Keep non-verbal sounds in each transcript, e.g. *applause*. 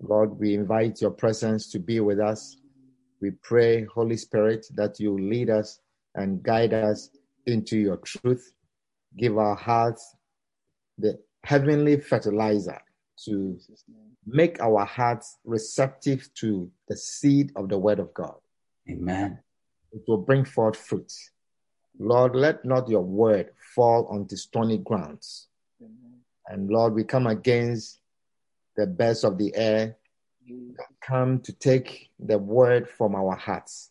Lord, we invite your presence to be with us. We pray, Holy Spirit, that you lead us and guide us into your truth. Give our hearts the heavenly fertilizer to make our hearts receptive to the seed of the word of God. Amen. It will bring forth fruit. Lord, let not your word fall onto stony grounds. And Lord, we come against the birds of the air come to take the word from our hearts.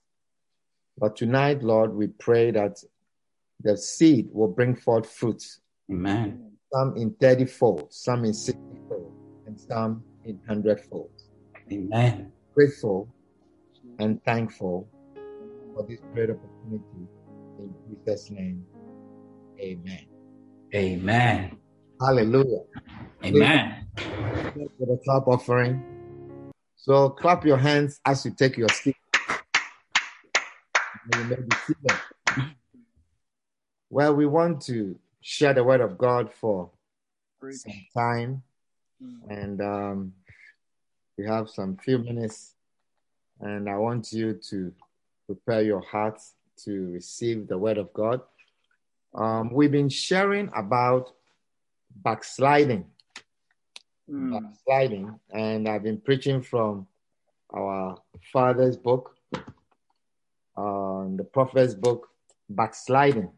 But tonight, Lord, we pray that the seed will bring forth fruits, Amen. some in 30 fold, some in 60 fold, and some in 100 fold. Amen. Grateful and thankful for this great opportunity. In Jesus' name, amen. Amen. Hallelujah. Amen. with a clap offering. So clap your hands as you take your seat. You may be seated. Well, we want to share the word of God for some time, and um, we have some few minutes, and I want you to prepare your hearts to receive the word of God. Um, we've been sharing about backsliding backsliding, and I've been preaching from our father's book, uh, the prophet's book, Backsliding.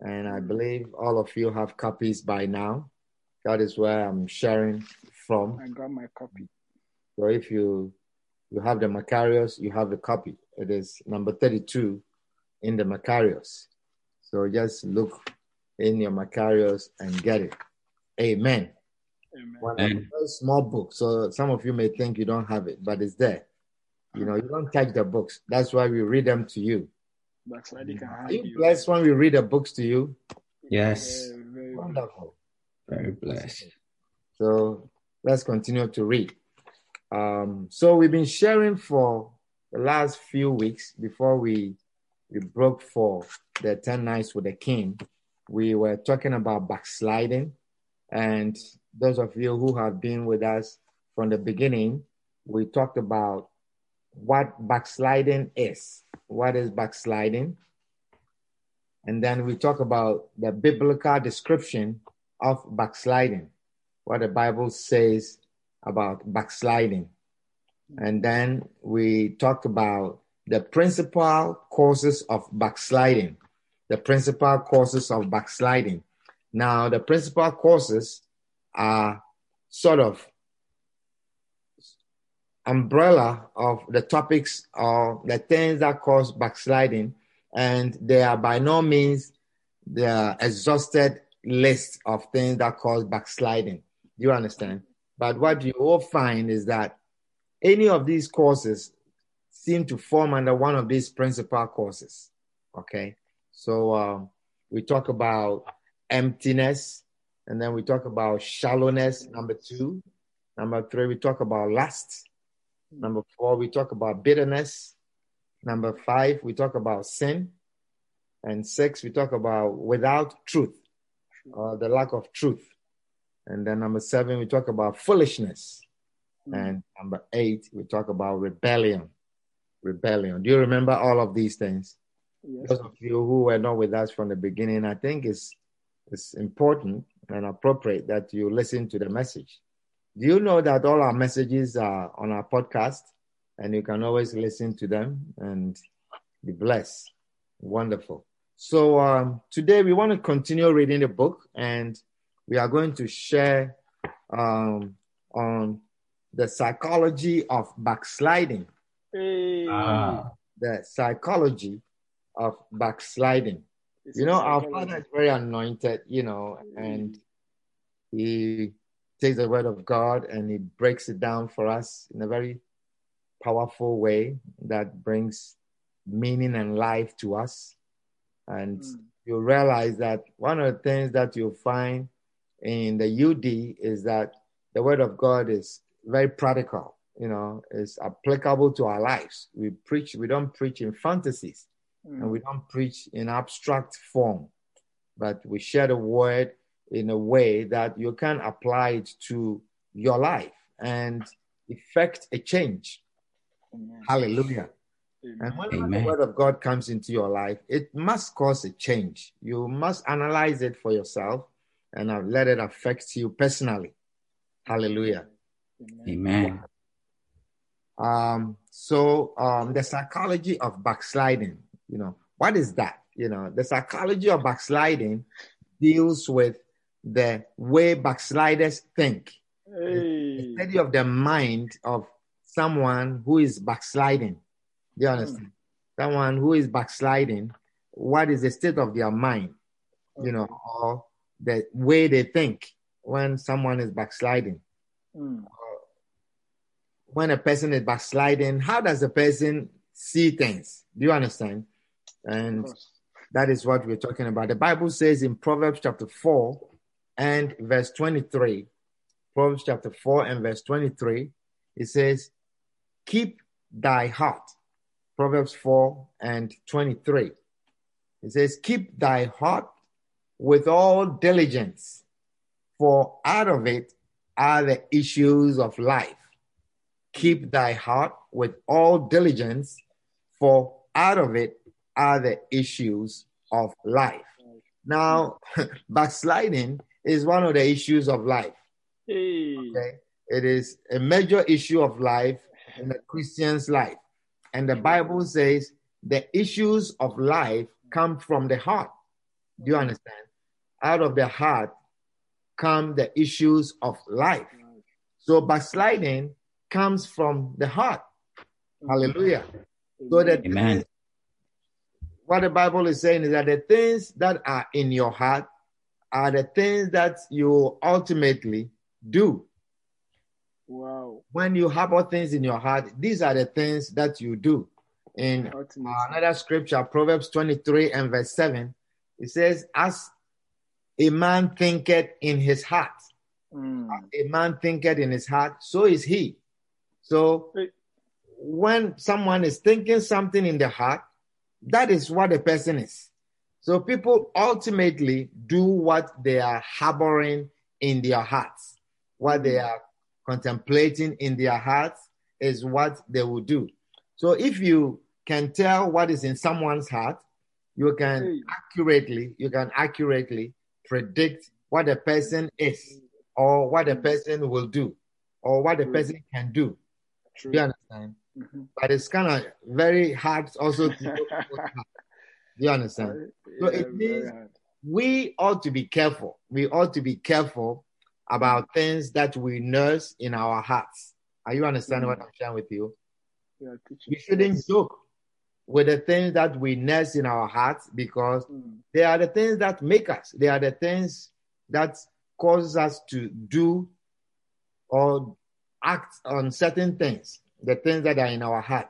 And I believe all of you have copies by now. That is where I'm sharing from. I got my copy. So if you you have the Macarius, you have the copy. It is number 32 in the Macarius. So just look in your Macarius and get it. Amen. Amen. One Amen. small book. So some of you may think you don't have it, but it's there. You know, you don't touch the books. That's why we read them to you. Backsliding can Are hide you you. blessed when we read the books to you? Yes. Very, very, Wonderful. Very blessed. So let's continue to read. Um, so we've been sharing for the last few weeks before we we broke for the 10 nights with the king. We were talking about backsliding. And those of you who have been with us from the beginning, we talked about what backsliding is. What is backsliding? And then we talk about the biblical description of backsliding, what the Bible says about backsliding. And then we talked about the principal causes of backsliding, the principal causes of backsliding. Now, the principal causes are sort of umbrella of the topics or the things that cause backsliding, and they are by no means the exhausted list of things that cause backsliding. Do you understand? But what you will find is that any of these causes seem to form under one of these principal causes. Okay, so um, we talk about emptiness, and then we talk about shallowness. Number two, number three, we talk about lust. Number four, we talk about bitterness. Number five, we talk about sin. And six, we talk about without truth, or the lack of truth. And then number seven, we talk about foolishness. Mm-hmm. And number eight, we talk about rebellion. Rebellion. Do you remember all of these things? Yes. Those of you who were not with us from the beginning, I think it's, it's important and appropriate that you listen to the message. Do you know that all our messages are on our podcast and you can always listen to them and be blessed? Wonderful. So um, today we want to continue reading the book and we are going to share um, on the psychology of backsliding. Hey. Ah. The psychology of backsliding. You know, our. Father is very anointed, you know, and he takes the word of God and he breaks it down for us in a very powerful way that brings meaning and life to us. And Mm. you realize that one of the things that you find in the UD is that the Word of God is very practical. You know, it's applicable to our lives. We preach. We don't preach in fantasies, and Mm. we don't preach in abstract form, but we share the Word in a way that you can apply it to your life and effect a change. Amen. Hallelujah. And Amen. when the word of God comes into your life, it must cause a change. You must analyze it for yourself and uh, let it affect you personally. Hallelujah. Amen. Amen. Um, so um, the psychology of backsliding, you know, what is that? You know, the psychology of backsliding deals with the way backsliders think. Hey. study of the mind of someone who is backsliding. Do you understand? Someone who is backsliding, what is the state of their mind, you know, or the way they think when someone is backsliding? Mm. When a person is backsliding, how does a person see things? Do you understand? And that is what we're talking about. The Bible says in Proverbs chapter 4 and verse 23, Proverbs chapter 4 and verse 23, it says, Keep thy heart. Proverbs 4 and 23. It says, Keep thy heart with all diligence, for out of it are the issues of life. Keep thy heart with all diligence, for out of it are the issues of life. Now, *laughs* backsliding is one of the issues of life. Hey. Okay? It is a major issue of life in a Christian's life. And the Bible says the issues of life come from the heart. Do you understand? Out of the heart come the issues of life. So backsliding comes from the heart. Hallelujah. So that Amen. What the Bible is saying is that the things that are in your heart are the things that you ultimately do. Wow. When you harbor things in your heart, these are the things that you do. In Ultimately. another scripture, Proverbs 23 and verse 7, it says, As a man thinketh in his heart, Mm. a man thinketh in his heart, so is he. So when someone is thinking something in the heart, that is what a person is. So people ultimately do what they are harboring in their hearts. What they are contemplating in their hearts is what they will do. So if you can tell what is in someone's heart, you can accurately, you can accurately predict what a person is or what a mm. person will do or what a person can do. True. Do you understand? Mhm. But it's kind of very hard also to. *laughs* Do you understand? So Yeah, it means- We ought to be careful. We ought to be careful about things that we nurse in our hearts. Are you understanding what I'm sharing with you? Yeah. We shouldn't joke with the things that we nurse in our hearts because Mm. they are the things that make us. They are the things that cause us to do or act on certain things, the things that are in our heart.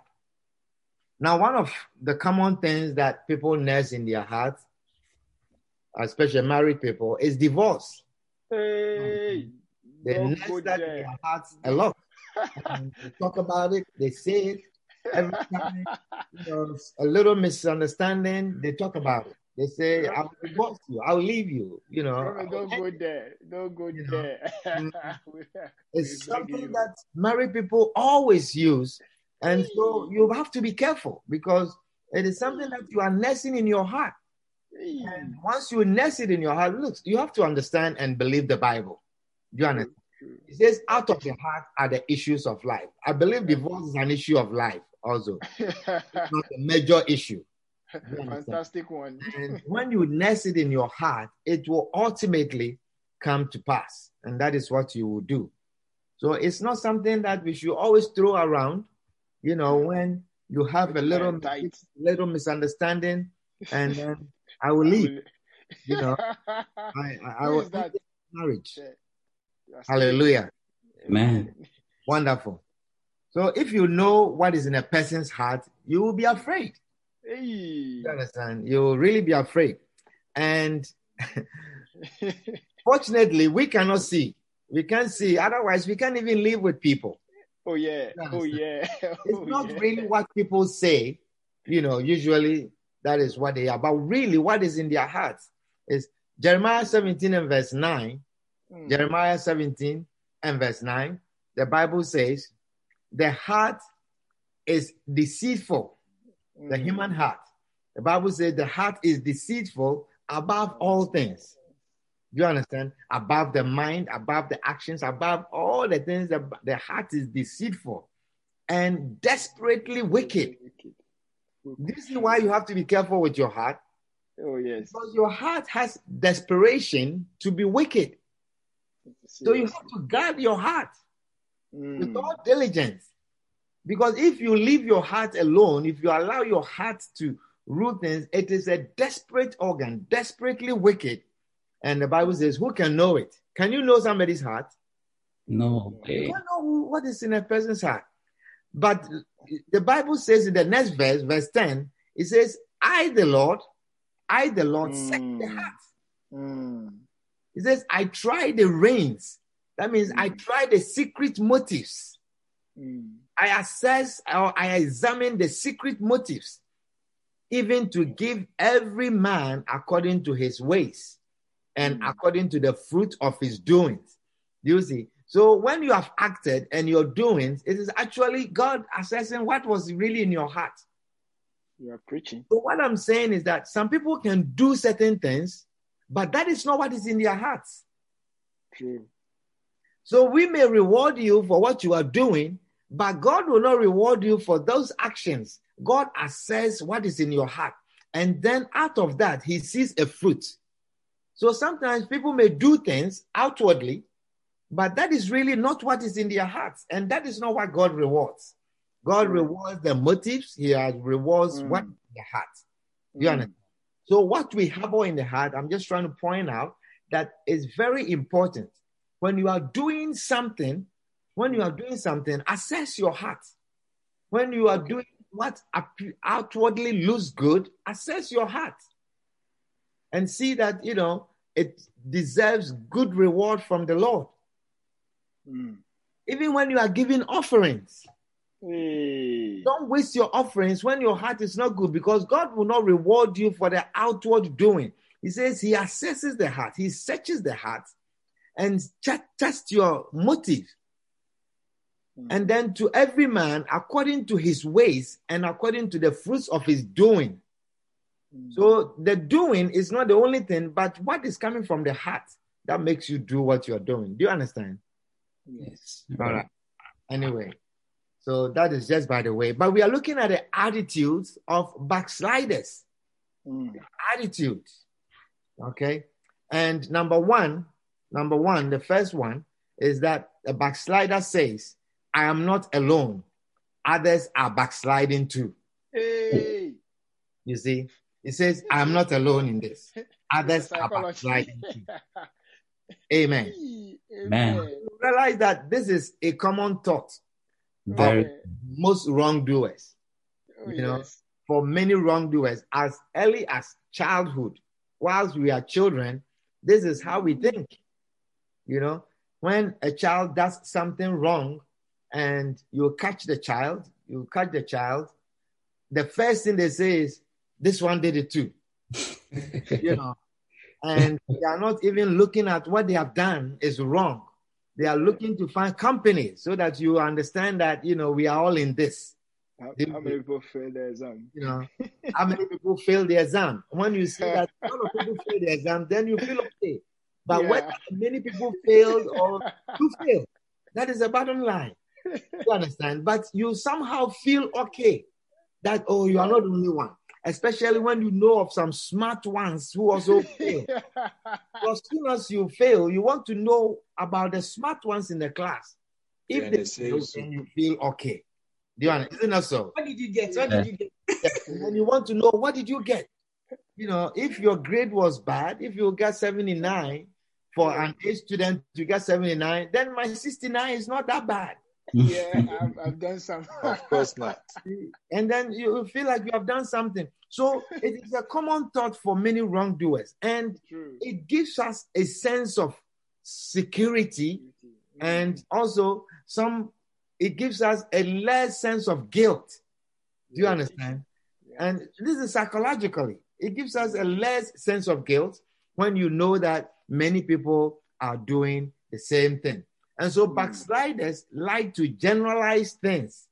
Now, one of the common things that people nurse in their hearts, especially married people, is divorce. Hey. They nurse that in their hearts a lot. They talk about it, they say it every time. *laughs* Know, a little misunderstanding, they talk about it. They say, I will divorce you, I'll leave you, you know. Don't, don't go there. Don't go You there. *laughs* mm, It's something that married people always use. And so you have to be careful because it is something that you are nursing in your heart. And once you nurse it in your heart, look, you have to understand and believe the Bible. Do you understand? It says, out of the heart are the issues of life. I believe divorce is an issue of life also, *laughs* not a major issue. Understand? *laughs* Fantastic one. And *laughs* when you nurse it in your heart, it will ultimately come to pass. And that is what you will do. So it's not something that we should always throw around. You know, mm. when you have a little tight. little misunderstanding, and then I will *laughs* leave. You know, I, I, I will is that? marriage. You are still- Hallelujah. Amen. Wonderful. So if you know what is in a person's heart, you will be afraid. Hey. You understand? You will really be afraid. And *laughs* fortunately, we cannot see. We can't see. Otherwise, we can't even live with people. oh yeah. Oh yeah. *laughs* It's Oh, not yeah. really what people say. You know, usually that is what they are. But really, what is in their hearts is Jeremiah 17 and verse 9. Mm. Jeremiah 17 and verse 9. The Bible says, the heart is deceitful, the Mm. human heart. The Bible says the heart is deceitful above all things. Do you understand? Above the mind, above the actions, above all the things, the, the heart is deceitful and desperately wicked. This is why you have to be careful with your heart Oh yes. because your heart has desperation to be wicked. So you have to guard your heart with Mm. all diligence. Because if you leave your heart alone, if you allow your heart to rule things, it is a desperate organ, desperately wicked. And the Bible says, Who can know it? Can you know somebody's heart? No You way. don't know what is in a person's heart. But the Bible says in the next verse, verse 10, it says, I, the Lord, I, the Lord, search the Mm. heart. Mm. It says, I try the reins. That means I Mm. try the secret motives. Mm. I assess or I examine the secret motives, even to give every man according to his ways and Mm. according to the fruit of his doings. You see? So when you have acted and your doings, it is actually God assessing what was really in your heart. You are preaching. So what I'm saying is that some people can do certain things, but that is not what is in their hearts. True. So we may reward you for what you are doing, but God will not reward you for those actions. God assesses what is in your heart. And then out of that, he sees a fruit. So sometimes people may do things outwardly, but that is really not what is in their hearts. And that is not what God rewards. God Mm. rewards the motives, he has rewards Mm. what in the heart. You Mm. understand? So what we harbor in the heart, I'm just trying to point out that is very important. When you are doing something, when you are doing something, assess your heart. When you are doing what outwardly looks good, assess your heart and see that you know it deserves good reward from the Lord. Mm. Even when you are giving offerings, Hey. don't waste your offerings when your heart is not good because God will not reward you for the outward doing. He says He assesses the heart, He searches the heart and ch- tests your motive. Mm. And then to every man according to his ways and according to the fruits of his doing. Mm. So the doing is not the only thing, but what is coming from the heart that makes you do what you're doing. Do you understand? Yes. All right. Anyway, so that is just by the way. But we are looking at the attitudes of backsliders. Mm. Attitude. Okay. And number one, number one, the first one is that a backslider says, I am not alone. Others are backsliding too. Hey. You see, he says, I am not alone in this. *laughs* Others are Psychology. backsliding too. Amen. *laughs* Hey, Amen. Amen. Realize that this is a common thought Very Okay. most wrongdoers. Oh, you know, yes. for many wrongdoers as early as childhood, whilst we are children, this is how we think. You know, when a child does something wrong and you catch the child, you catch the child, the first thing they say is, This one did it too. *laughs* You know, and they are not even looking at what they have done is wrong. They are looking to find company so that you understand that, you know, we are all in this. How, how many people fail the exam? you know, how many people fail the exam? When you see that a lot of people fail the exam, then you feel okay. But when Yeah. many people failed or *laughs* you fail, that is the bottom line. *laughs* You understand? But you somehow feel okay that, oh, you are not the only one. Especially when you know of some smart ones who also fail. *laughs* As soon as you fail, you want to know about the smart ones in the class. If Yeah, they they fail, so. then you feel okay. Do you understand? Isn't that so? What did you get? What did you get? and you want to know what did you get you know if your grade was bad if you got 79 for an A student to get 79 then my 69 is not that bad Yeah, *laughs* I've, I've done some. Of course not. *laughs* and then you feel like you have done something. So it is a common thought for many wrongdoers, and True. it gives us a sense of security mm. and also some it gives us a less sense of guilt do you understand Yeah. and this is psychologically it gives us a less sense of guilt when you know that many people are doing the same thing and so Mm. backsliders like to generalize things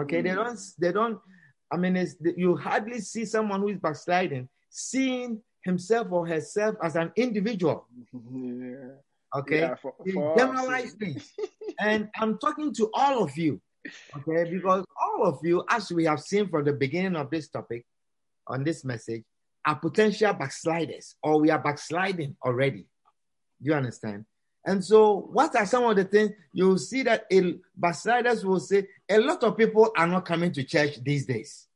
okay they Mm. don't they don't i mean it's you hardly see someone who is backsliding seeing himself or herself as an individual Yeah. okay Yeah, for, for generalize things. *laughs* And I'm talking to all of you, okay? Because all of you, as we have seen from the beginning of this topic, on this message, are potential backsliders, or we are backsliding already. Do you understand? And so, what are some of the things you'll see that a, backsliders will say? A lot of people are not coming to church these days.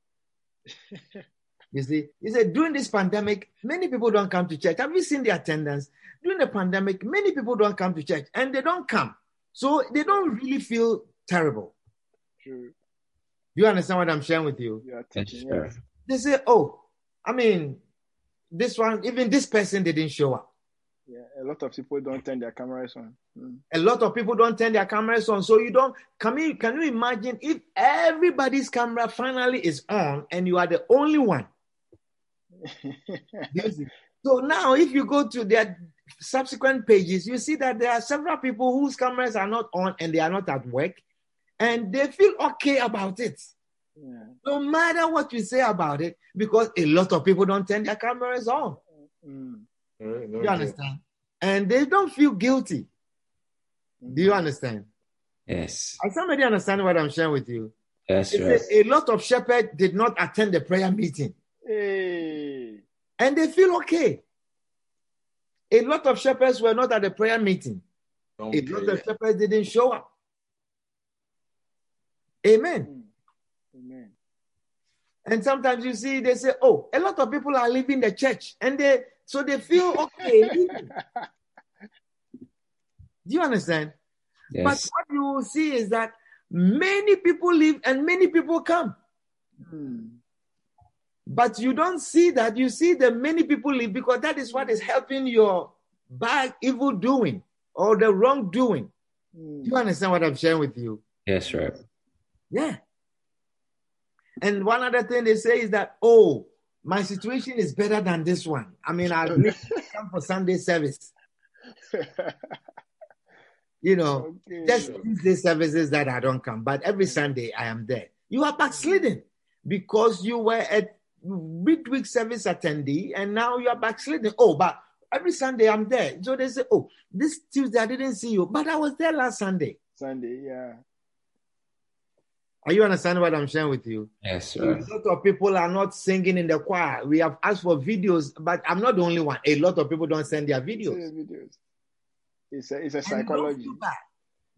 *laughs* You see, he said during this pandemic, many people don't come to church. Have you seen the attendance? During the pandemic, many people don't come to church and they don't come. So they don't really feel terrible. True. Do you understand what I'm sharing with you? You are Yes, teaching. sir. Yes. They say, oh, I mean, this one, even this person didn't show up. Yeah. A lot of people don't turn their cameras on. Mm. A lot of people don't turn their cameras on. So you don't, can you, can you imagine if everybody's camera finally is on and you are the only one? *laughs* So now, if you go to their subsequent pages, you see that there are several people whose cameras are not on and they are not at work, and they feel okay about it. yeah. No matter what you say about it, because a lot of people don't turn their cameras on. Mm. You understand? And they don't feel guilty. Do you understand? Yes. Does somebody understand what I'm sharing with you? Yes, It sir. says a lot of shepherds did not attend the prayer meeting. Hey. and they feel okay. A lot of shepherds were not at the prayer meeting. Don't A lot of shepherds didn't show up. Amen. Mm. Amen. And sometimes you see, they say, "Oh, a lot of people are leaving the church," and they so they feel okay. *laughs* Do you understand? But what you will see is that many people leave and many people come. Mm. But you don't see that. You see the many people leave because that is what is helping your bad evil doing or the wrongdoing. Mm. Do you understand what I'm sharing with you? Yes, right. Yeah. And one other thing they say is that, oh, my situation is better than this one. I mean, I need *laughs* to come for Sunday service. You know, okay. just Tuesday services that I don't come, but every mm. Sunday I am there. You are backsliding because you were a midweek service attendee and now you are backsliding. Oh, but every Sunday I'm there. So they say, oh, this Tuesday I didn't see you, but I was there last Sunday. Sunday. Yeah. Are you understanding what I'm sharing with you? Yes, A lot of people are not singing in the choir. We have asked for videos, but I'm not the only one. A lot of people don't send their See videos. the videos. It's a it's a psychology.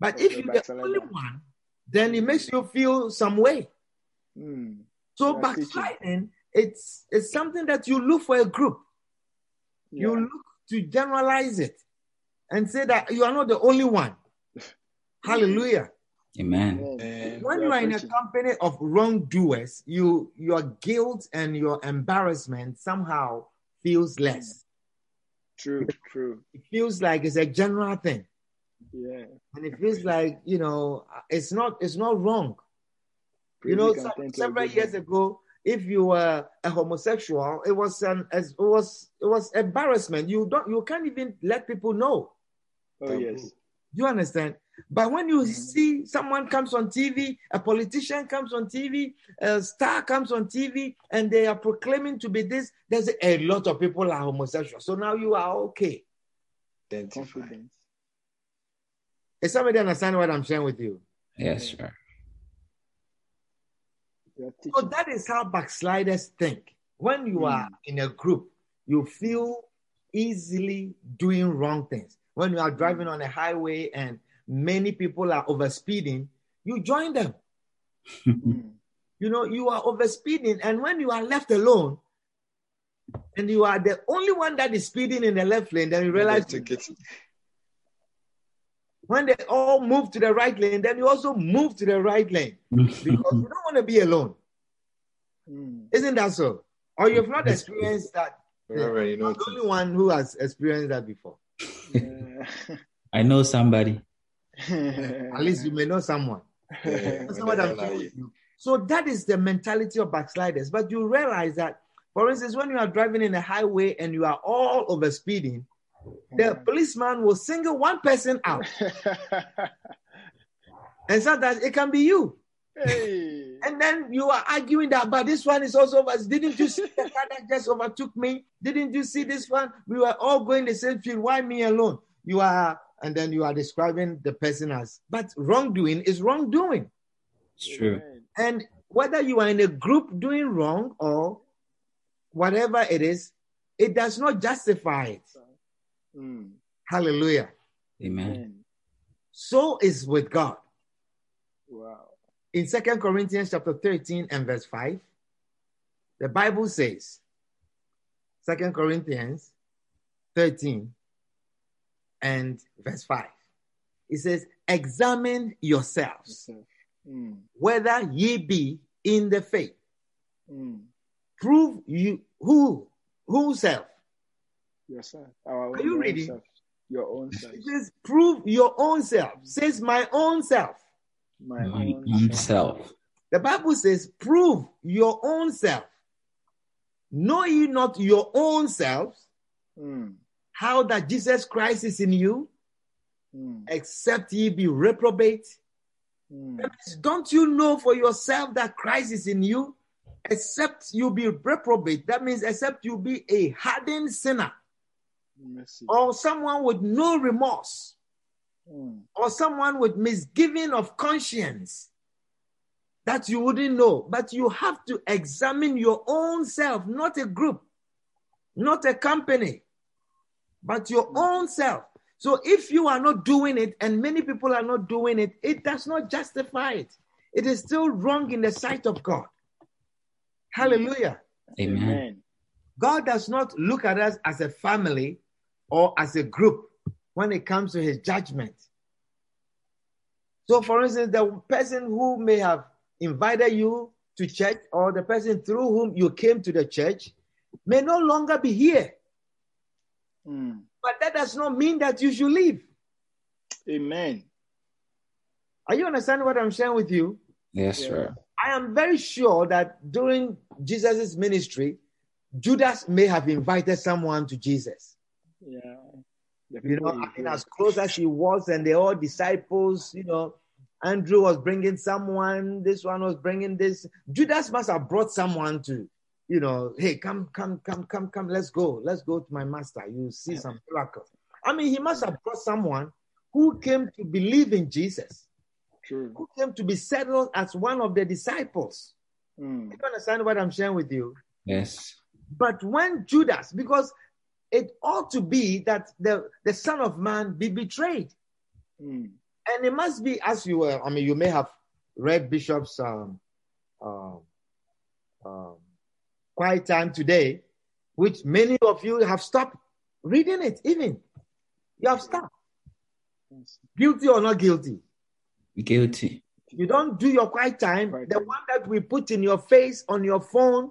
But if you're the only one, then it makes you feel some way. Mm. So You backsliding, it's it's something that you look for a group. You look to generalize it and say that you are not the only one. *laughs* Hallelujah. Amen. Amen. When You you are are in a company of wrongdoers, you your guilt and your embarrassment somehow feels less. True. True. It feels like it's a general thing. Yeah. And it feels like, you know, it's not it's not wrong. You know, some, can turn to a several years ago, if you were a homosexual, it was an as it was it was embarrassment. You don't you can't even let people know. Oh yes. You understand? But when you see someone comes on TV, a politician comes on TV, a star comes on TV, and they are proclaiming to be this, there's a lot of people are homosexual. So now you are okay. identify. Confidence. Is somebody understand what I'm sharing with you? Yes, sir. So that is how backsliders think. When you are Mm. in a group, you feel easily doing wrong things. When you are driving on a highway and many people are overspeeding, you join them. *laughs* You know, you are overspeeding, and when you are left alone, and you are the only one that is speeding in the left lane, then you realize Ticket. *laughs* When they all move to the right lane, then you also move to the right lane *laughs* because you don't want to be alone. Mm. Isn't that so? Or you've not experienced that. Reverend, you know, You're the only one who has experienced that before. Yeah. I know somebody. At *laughs* least you may know someone. *laughs* yeah, That's what I'm don't saying like with you. So that is the mentality of backsliders. But you realize that, for instance, when you are driving in a highway and you are all over speeding, the policeman will single one person out. *laughs* And sometimes it can be you. hey. And then you are arguing that, but this one is also over. Didn't you see the car that just overtook me? Didn't you see this one? We were all going the same field. Why me alone? You are, and then you are describing the person as, but wrongdoing is wrongdoing. It's true. And whether you are in a group doing wrong or whatever it is, it does not justify it. Mm. Hallelujah. Amen. Amen. So is with God. Wow. In Second Corinthians chapter 13 and verse 5, the Bible says, Second Corinthians 13 and verse 5. It says, Examine yourselves Mm. whether ye be in the faith. Mm. Prove you who who self. Yourself. Our Are you own reading? self. Your own self. It says, prove your own self. Says my own self. My My own own self. self. The Bible says, prove your own self. Know ye not your own selves, Mm. How that Jesus Christ is in you, Mm. except ye be reprobate? Mm. Don't you know for yourself that Christ is in you? Except you be reprobate. That means except you be a hardened sinner Mercy. or someone with no remorse Mm. or someone with misgiving of conscience that you wouldn't know. But you have to examine your own self, not a group, not a company, but your own self. So if you are not doing it and many people are not doing it, it does not justify it. It is still wrong in the sight of God. Hallelujah. Amen. Amen. God does not look at us as a family or as a group when it comes to his judgment. So, for instance, the person who may have invited you to church or the person through whom you came to the church may no longer be here. Mm. But that does not mean that you should leave. Amen. Are you understanding what I'm sharing with you? Yes, Yeah. sir. I am very sure that during Jesus' ministry, Judas may have invited someone to Jesus. Yeah. The You know, I mean, as close as he was, and they all disciples, you know, Andrew was bringing someone, this one was bringing this. Judas must have brought someone to, you know, hey, come, come, come, come, come, let's go. Let's go to my master. You see some miracles. I mean, he must have brought someone who came to believe in Jesus, True. who came to be settled as one of the disciples. Mm. You understand what I'm sharing with you? Yes. But when Judas, because it ought to be that the, the Son of Man be betrayed. Mm. And it must be as you were, I mean, you may have read Bishop's um, um, um, quiet time today, which many of you have stopped reading it, even. You have stopped. Guilty or not guilty. Guilty. You don't do your quiet time, Quiet the one that we put in your face on your phone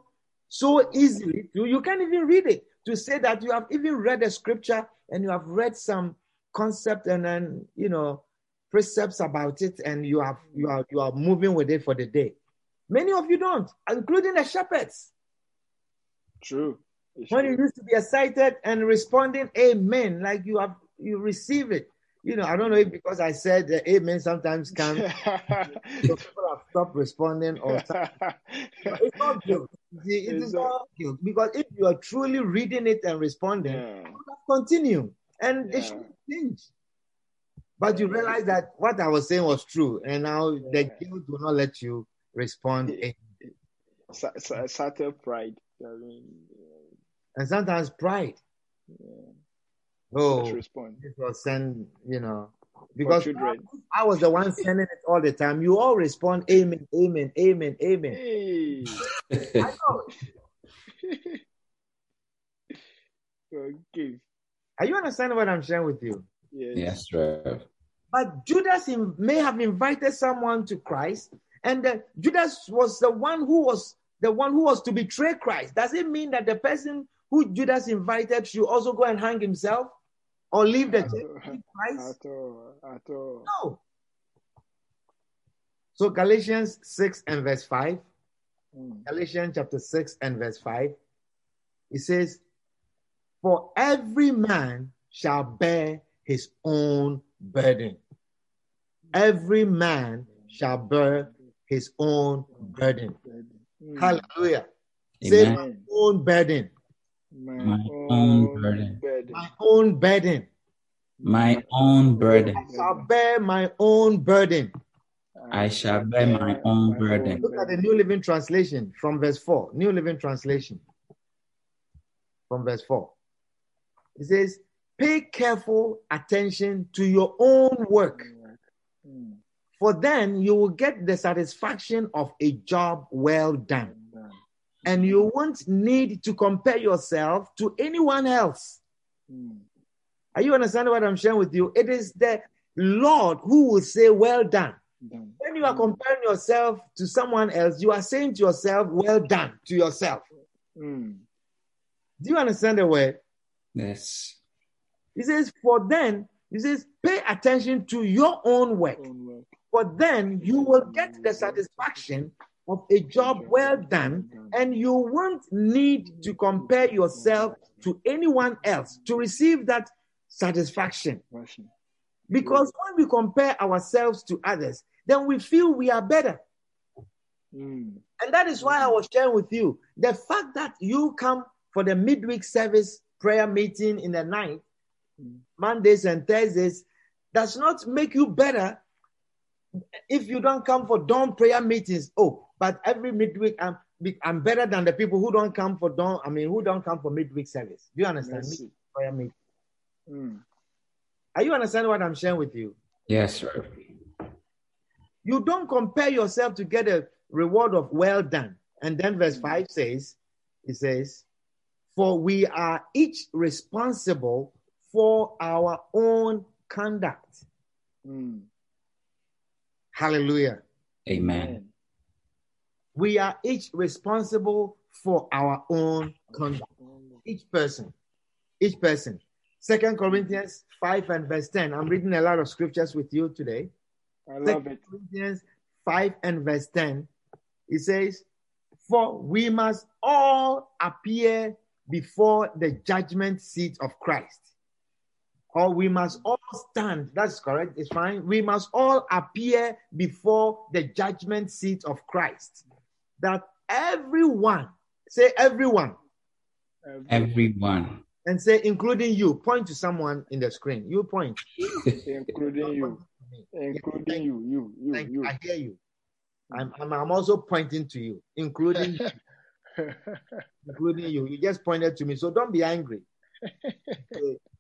so easily, you, you can't even read it. To say that you have even read a scripture and you have read some concept and then you know precepts about it, and you have you are you are moving with it for the day. Many of you don't, including the shepherds. True. It's When you used to be excited and responding, Amen, like you have you receive it. You know, I don't know if because I said uh, Amen sometimes comes, *laughs* so people have stopped responding or *laughs* it's not guilt. See, It is not- guilt because if you are truly reading it and responding, yeah. continue and Yeah. it should change. But you realize that what I was saying was true, and now the Yeah. guilt will not let you respond. Sa- Subtle pride. I mean, And sometimes pride. yeah. Oh, Let's respond. this was send, you know, because children. I was the one sending it all the time. You all respond, Amen, Amen, Amen, Amen. Hey. *laughs* I know. *laughs* okay. Are you understanding what I'm sharing with you? Yes. yes, sir. But Judas in- may have invited someone to Christ, and then Judas was the one who was the one who was to betray Christ. Does it mean that the person who Judas invited should also go and hang himself or leave the church Christ? At all, at all. No. So Galatians 6 and verse 5. Mm. Galatians chapter 6 and verse 5. It says, For every man shall bear his own burden. Every man shall bear his own burden. Mm. Hallelujah. Say my own burden. My, My own burden. My own burden. My own burden. I shall bear my own burden. I shall bear my own burden. Look at the New Living Translation from verse 4. New Living Translation from verse 4. It says, Pay careful attention to your own work, Mm. For then you will get the satisfaction of a job well done. And you won't need to compare yourself to anyone else. Mm. Are you understanding what I'm sharing with you? It is the Lord who will say, Well done. Done. When you are comparing yourself to someone else, you are saying to yourself, Well done to yourself. Mm. Do you understand the word? Yes. He says, For then, he says, pay attention to your own work, Own work. For then you will get the satisfaction of a job well done, and you won't need to compare yourself to anyone else to receive that satisfaction. Because when we compare ourselves to others, then we feel we are better. And that is why I was sharing with you the fact that you come for the midweek service prayer meeting in the night, Mondays and Thursdays, does not make you better if you don't come for dawn prayer meetings. Oh, but every midweek I'm I'm better than the people who don't come for dawn. I mean, who don't come for midweek service. Do you understand? Mercy. Midweek prayer meeting. Mm. Are you understanding what I'm sharing with you? Yes, sir. You don't compare yourself to get a reward of well done. And then verse 5 says, it says, For we are each responsible for our own conduct. Mm. Hallelujah. Amen. We are each responsible for our own conduct. Each person. Each person. Second Corinthians 5 and verse 10. I'm reading a lot of scriptures with you today. I love Second it. Corinthians 5 and verse 10, it says, For we must all appear before the judgment seat of Christ. Or we must all stand. That's correct. It's fine. We must all appear before the judgment seat of Christ. That everyone, say everyone, Everyone, and say including you. Point to someone in the screen. You point. including you, including you, you, you, Thank you. I hear you. I'm, I'm, I'm also pointing to you, including *laughs* including you. You just pointed to me, so don't be angry. Okay, *laughs*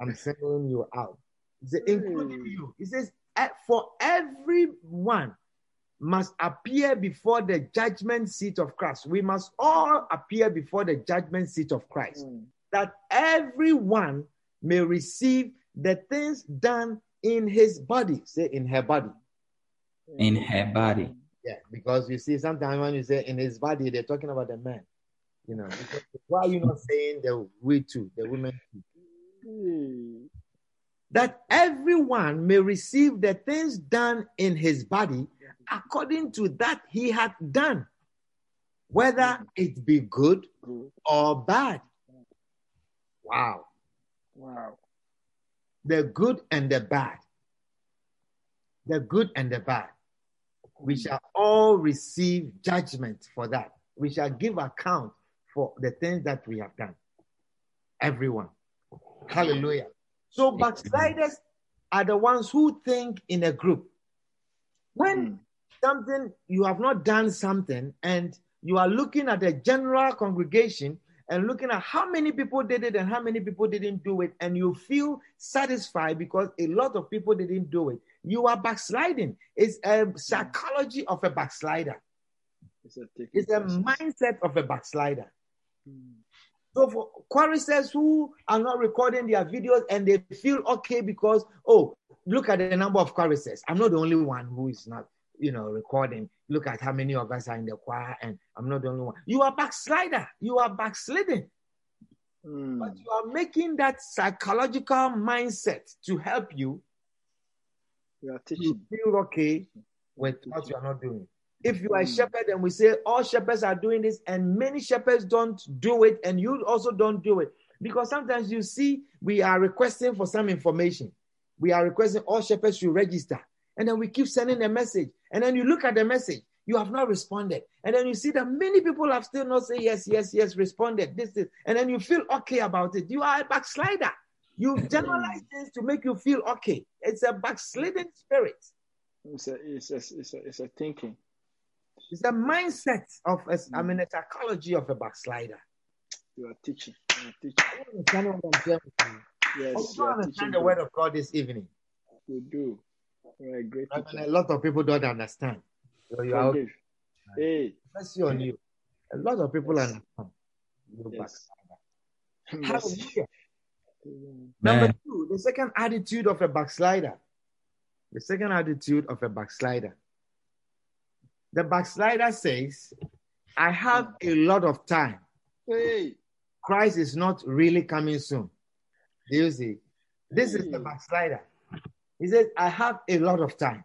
I'm singling you out. He said, including Hmm. you. He says, "Eh, for everyone must appear before the judgment seat of Christ. We must all appear before the judgment seat of Christ, Mm. that everyone may receive the things done in his body. Say in her body. in her body. Yeah, because you see, sometimes when you say in his body, they're talking about the man. You know, because why are you not saying the we too, the women too? Hey. That everyone may receive the things done in his body according to that he hath done, whether it be good Good. or bad. Wow. Wow. The good and the bad. The good and the bad. We hmm. shall all receive judgment for that. We shall give account for the things that we have done. Everyone. Hallelujah. So backsliders are the ones who think in a group. When Mm. something you have not done something and you are looking at the general congregation and looking at how many people did it and how many people didn't do it and you feel satisfied because a lot of people didn't do it you are backsliding it's a psychology of a backslider It's a it's a mindset of a backslider Mm. So for choristers who are not recording their videos and they feel okay because oh look at the number of choruses. I'm not the only one who is not, you know, recording. Look at how many of us are in the choir, and I'm not the only one. You are backslider. You are backsliding. Mm. But you are making that psychological mindset to help you You are teaching. feel okay with what you are not doing. If you are a Mm. shepherd and we say all shepherds are doing this, and many shepherds don't do it, and you also don't do it, because sometimes you see we are requesting for some information. We are requesting all shepherds to register, and then we keep sending a message, and then you look at the message, you have not responded, and then you see that many people have still not say yes, yes, yes, responded. This is, and then you feel okay about it. You are a backslider. You generalize things to make you feel okay. It's a backsliding spirit. It's a, it's a, it's a, it's a thinking. It's a mindset of, a, I mean, a psychology of a backslider. You are teaching. You are teaching. I don't understand what I'm saying you. Yes, I you don't understand teaching. the word of God this evening. You do. You are a great I mean, a lot of people don't understand. So you are Forgive. Hey. mercy on you. A lot of people understand. You Yes. backslider. Mercy. Number two, the second attitude of a backslider. The second attitude of a backslider. The backslider says, I have a lot of time. Hey. Christ is not really coming soon. Do you see? This is the Hmm. backslider. He says, I have a lot of time.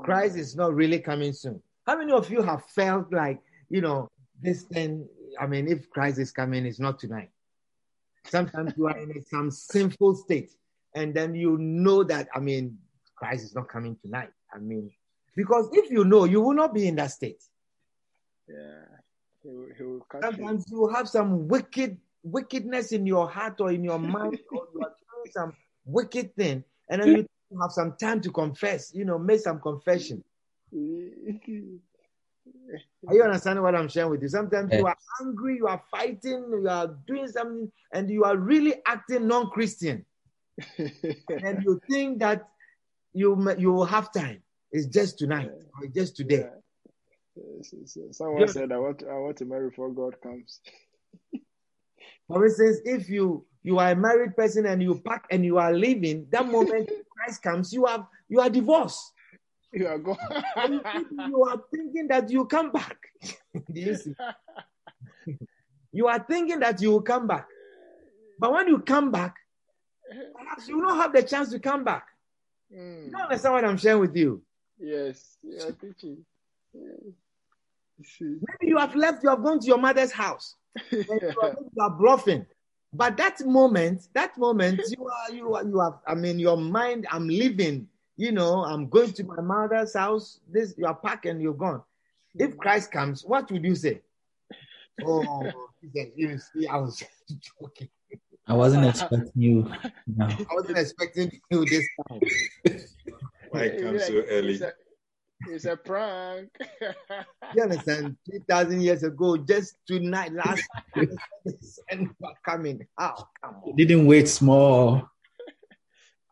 Christ is not really coming soon. How many of you have felt like, you know, this thing? I mean, if Christ is coming, it's not tonight. Sometimes you are in some sinful state, and then you know that, I mean, Christ is not coming tonight. I mean, because if you know, you will not be in that state. Yeah. He will, he will catch you. Sometimes you have some wicked wickedness in your heart or in your mind, or you are doing some wicked thing, and then you have some time to confess. You know, make some confession. *laughs* Are you understanding what I'm sharing with you? Sometimes you are angry, you are fighting, you are doing something, and you are really acting non-Christian, *laughs* and you think that you you will have time. It's just tonight or just today. Yes, yes, yes. Someone Yeah. said, I want, I want to marry before God comes. *laughs* For instance, if you you are a married person and you pack and you are leaving, that moment *laughs* Christ comes, you have you are divorced. You are gone. *laughs* You are thinking that you will come back. Do you see? You are thinking that you will come back. But when you come back, perhaps you will not have the chance to come back. Mm. You don't understand what I'm sharing with you. Yes, you are teaching. Yeah. Maybe you have left, you have gone to your mother's house. *laughs* and you are, you are bluffing. But that moment, that moment, you are, you are, you have, I mean, your mind, I'm leaving, you know, I'm going to my mother's house. This, you are packed and you're gone. If Christ comes, what would you say? Oh, you see, I was *laughs* joking. I wasn't expecting you. No. I wasn't expecting you this time. *laughs* Why It's come like- so early? It's a, it's a prank. *laughs* You understand? 3,000 years ago, just tonight, last and coming. How? Come on. Didn't wait small.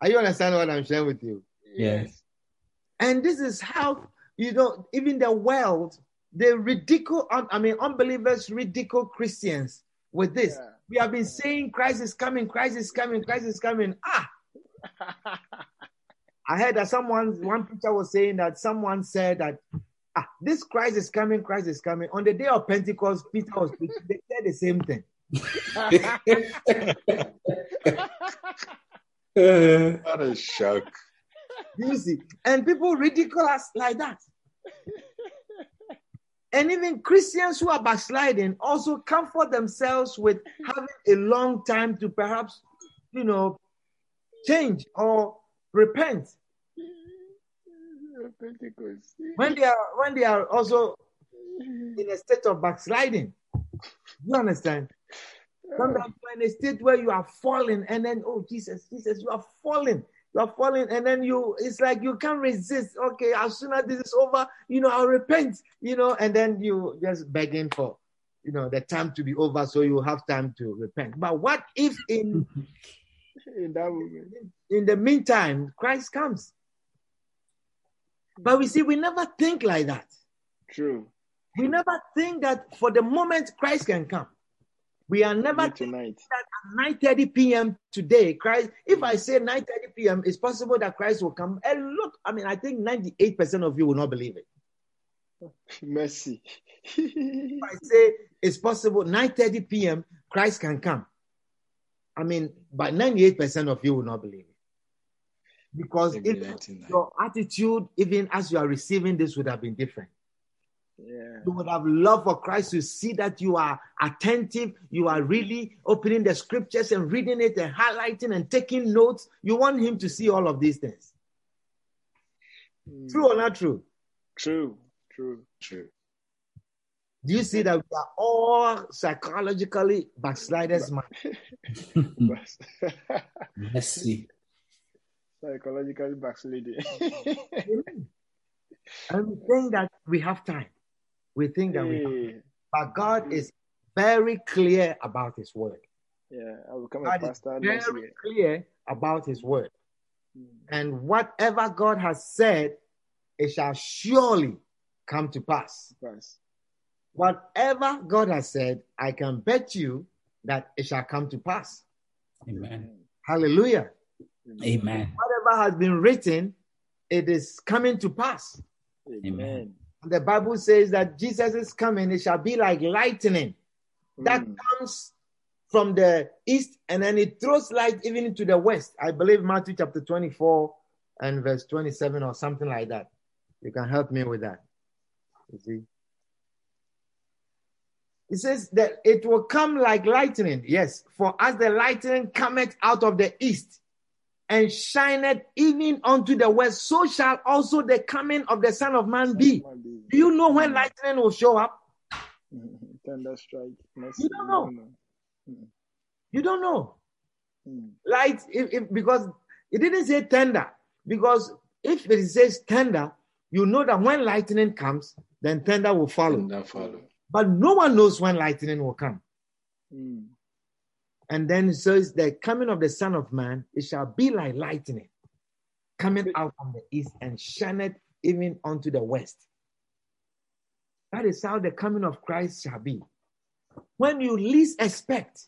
Are you understand what I'm sharing with you? Yes. And this is how, you know, even the world, they ridicule, I mean, unbelievers ridicule Christians with this. Yeah. We have been saying Christ is coming, Christ is coming, Christ is coming. Ah, *laughs* I heard that someone, one preacher was saying that someone said that, ah, this Christ is coming, Christ is coming. On the day of Pentecost, Peter was preaching, they said the same thing. *laughs* What a shock. You see? And people ridicule us like that. And even Christians who are backsliding also comfort themselves with having a long time to perhaps, you know, change or repent. Pentecost. When they are when they are also in a state of backsliding. You understand? Sometimes you're in a state where you are falling, and then oh Jesus, Jesus, you are falling. You are falling, and then you it's like you can't resist. Okay, as soon as this is over, you know, I'll repent, you know, and then you just begging for you know the time to be over so you have time to repent. But what if in In that moment. in the meantime Christ comes? But we see, we never think like that. True. We never think that for the moment Christ can come. We are never tonight. to night. at 9:30 p.m. today. Christ, if I say 9:30 p.m., it's possible that Christ will come. And look, I mean, I think 98% of you will not believe it. Mercy. If I *laughs* say it's possible 9:30 p.m., Christ can come. I mean, but 98% of you will not believe it. Because if your attitude, even as you are receiving this, would have been different. yeah. You would have loved for Christ to see that you are attentive, you are really opening the scriptures and reading it and highlighting and taking notes. You want Him to see all of these things. Mm. True or not true? True. True. True. Do you see that we are all psychologically backsliders? man? *laughs* But- *laughs* Mercy. Psychologically backsliding. *laughs* *laughs* And we think that we have time. We think that we have Hey, But God is very clear about His word. yeah, I will come a God is pastor next very clear about His word. Mm. And whatever God has said, it shall surely come to pass. Pass. Whatever God has said, I can bet you that it shall come to pass. Amen. Hallelujah. Amen. Whatever has been written, it is coming to pass. Amen. And the Bible says that Jesus is coming, it shall be like lightning that Mm. comes from the east and then it throws light even into the west. I believe Matthew chapter 24 and verse 27 or something like that. You can help me with that. You see? It says that it will come like lightning. Yes, for as the lightning cometh out of the east and shineth even unto the west, so shall also the coming of the Son of Man be. Do you know when lightning will show up? Mm. Thunder strike. You don't know. Mm. You don't know. Mm. light if, if because it didn't say tender because if it says tender you know that when lightning comes then thunder will follow And follow. but no one knows when lightning will come Mm. And then it says the coming of the son of man it shall be like lightning coming out from the east and shineth even unto the west that is how the coming of christ shall be when you least expect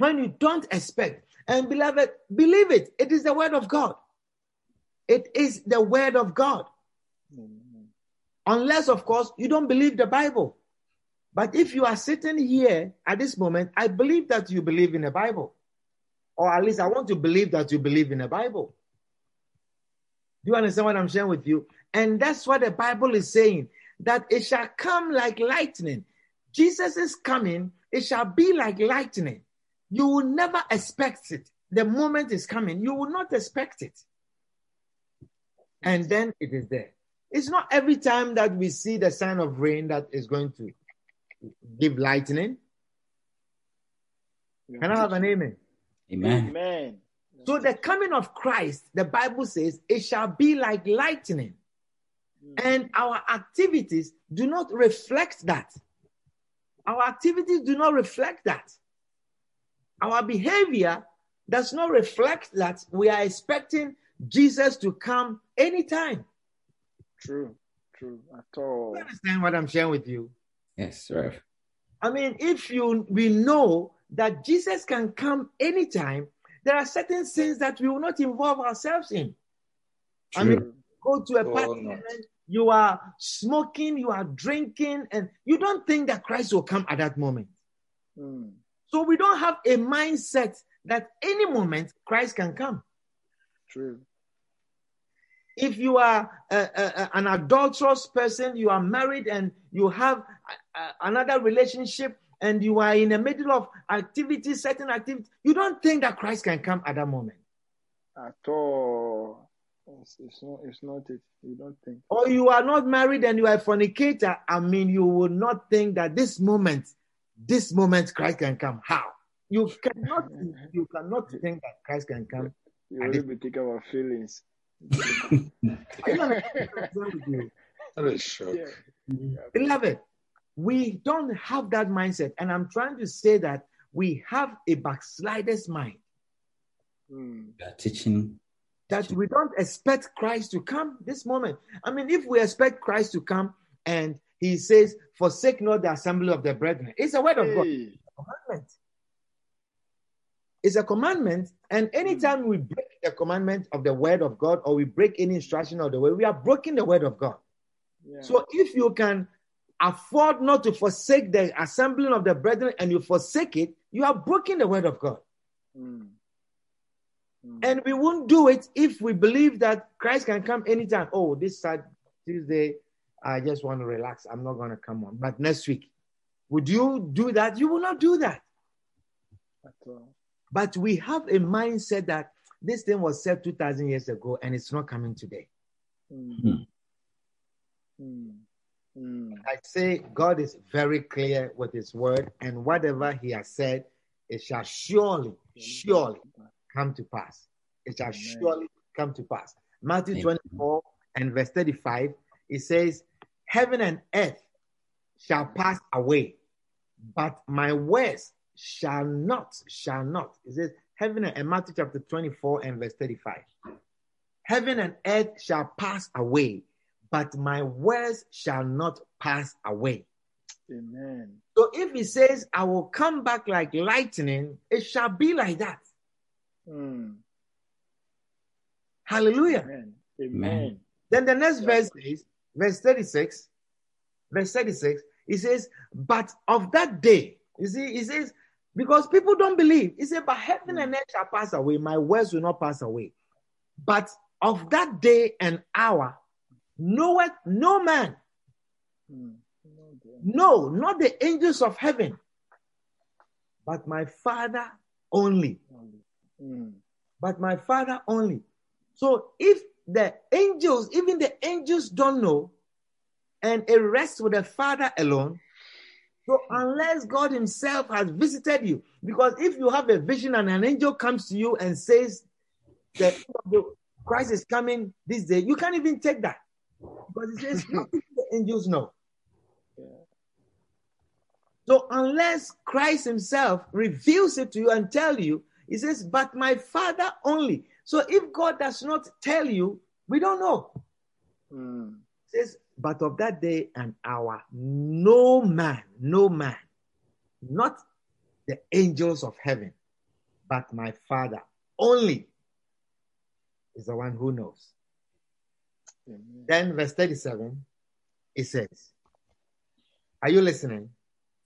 when you don't expect. And beloved, believe it. It is the word of God. It is the word of God. Unless, of course, you don't believe the Bible. But if you are sitting here at this moment, I believe that you believe in the Bible. Or at least I want to believe that you believe in the Bible. Do you understand what I'm sharing with you? And that's what the Bible is saying that it shall come like lightning. Jesus is coming, it shall be like lightning. You will never expect it. The moment is coming, you will not expect it. And then it is there. It's not every time that we see the sign of rain that is going to give lightning. Can I have an amen? Amen. Amen. So the coming of Christ, the Bible says, it shall be like lightning. Mm. And our activities do not reflect that. Our activities do not reflect that. Our behavior does not reflect that we are expecting Jesus to come anytime. True. True. At all. You understand what I'm sharing with you? Yes, Rev. I mean, if you we know that Jesus can come anytime, there are certain sins that we will not involve ourselves in. I mean, True. go to a Or party not. you are smoking, you are drinking, and you don't think that Christ will come at that moment. Mm. So we don't have a mindset that any moment Christ can come. True. If you are a- a- an adulterous person, you are married and you have a- another relationship and you are in the middle of activities, certain activities, you don't think that Christ can come at that moment. At all. It's, it's not. It's not it. You don't think. Or you are not married and you are a fornicator, I mean, you will not think that this moment, this moment Christ can come. How? You cannot, *laughs* you cannot think that Christ can come. You will be thinking about feelings. Are you understand what I'm saying? That is shock. Yeah. Beloved, we don't have that mindset. And I'm trying to say that we have a backslider's mind, Mm. We are teaching. that we don't expect Christ to come this moment. I mean, if we expect Christ to come and he says, Forsake not the assembly of the brethren. It's a word of God. It's a commandment, and anytime we break the commandment of the word of God or we break any instruction of the way, we are breaking the word of God. Yeah. So if you can afford not to forsake the assembling of the brethren and you forsake it, you are breaking the word of God. Mm. Mm. And we won't do it if we believe that Christ can come anytime. Oh, this Sat- Tuesday, I just want to relax. I'm not going to come on. But next week, would you do that? You will not do that. At all. But we have a mindset that this thing was said 2,000 years ago and it's not coming today. Mm. Mm. Mm. I say God is very clear with his word, and whatever he has said, it shall surely, surely come to pass. It shall Amen. surely come to pass. Matthew Amen. 24 and verse 35, it says, Heaven and earth shall pass away, but my words shall not, shall not. It says, Heaven and, and Matthew chapter 24 and verse 35. Heaven and earth shall pass away, but my words shall not pass away. Amen. So if he says, I will come back like lightning, it shall be like that. Mm. Hallelujah. Amen. Amen. Then the next verse says, verse 36, verse 36, he says, But of that day, you see, he says, because people don't believe. He said, But heaven and earth shall pass away, my words will not pass away. But of that day and hour, knoweth no man, Mm. No, not the angels of heaven, but my Father only. Mm. but my father only. So if the angels, even the angels don't know, and it rests with the father alone, so unless God Himself has visited you, because if you have a vision and an angel comes to you and says that Christ is coming this day, you can't even take that. Because it says *laughs* the angels know. So unless Christ Himself reveals it to you and tell you, He says, "But my Father only." So if God does not tell you, we don't know. Mm. It says, "But of that day and hour, no man, no man, not the angels of heaven, but my Father only is the one who knows." Amen. Then verse thirty-seven, it says, "Are you listening?"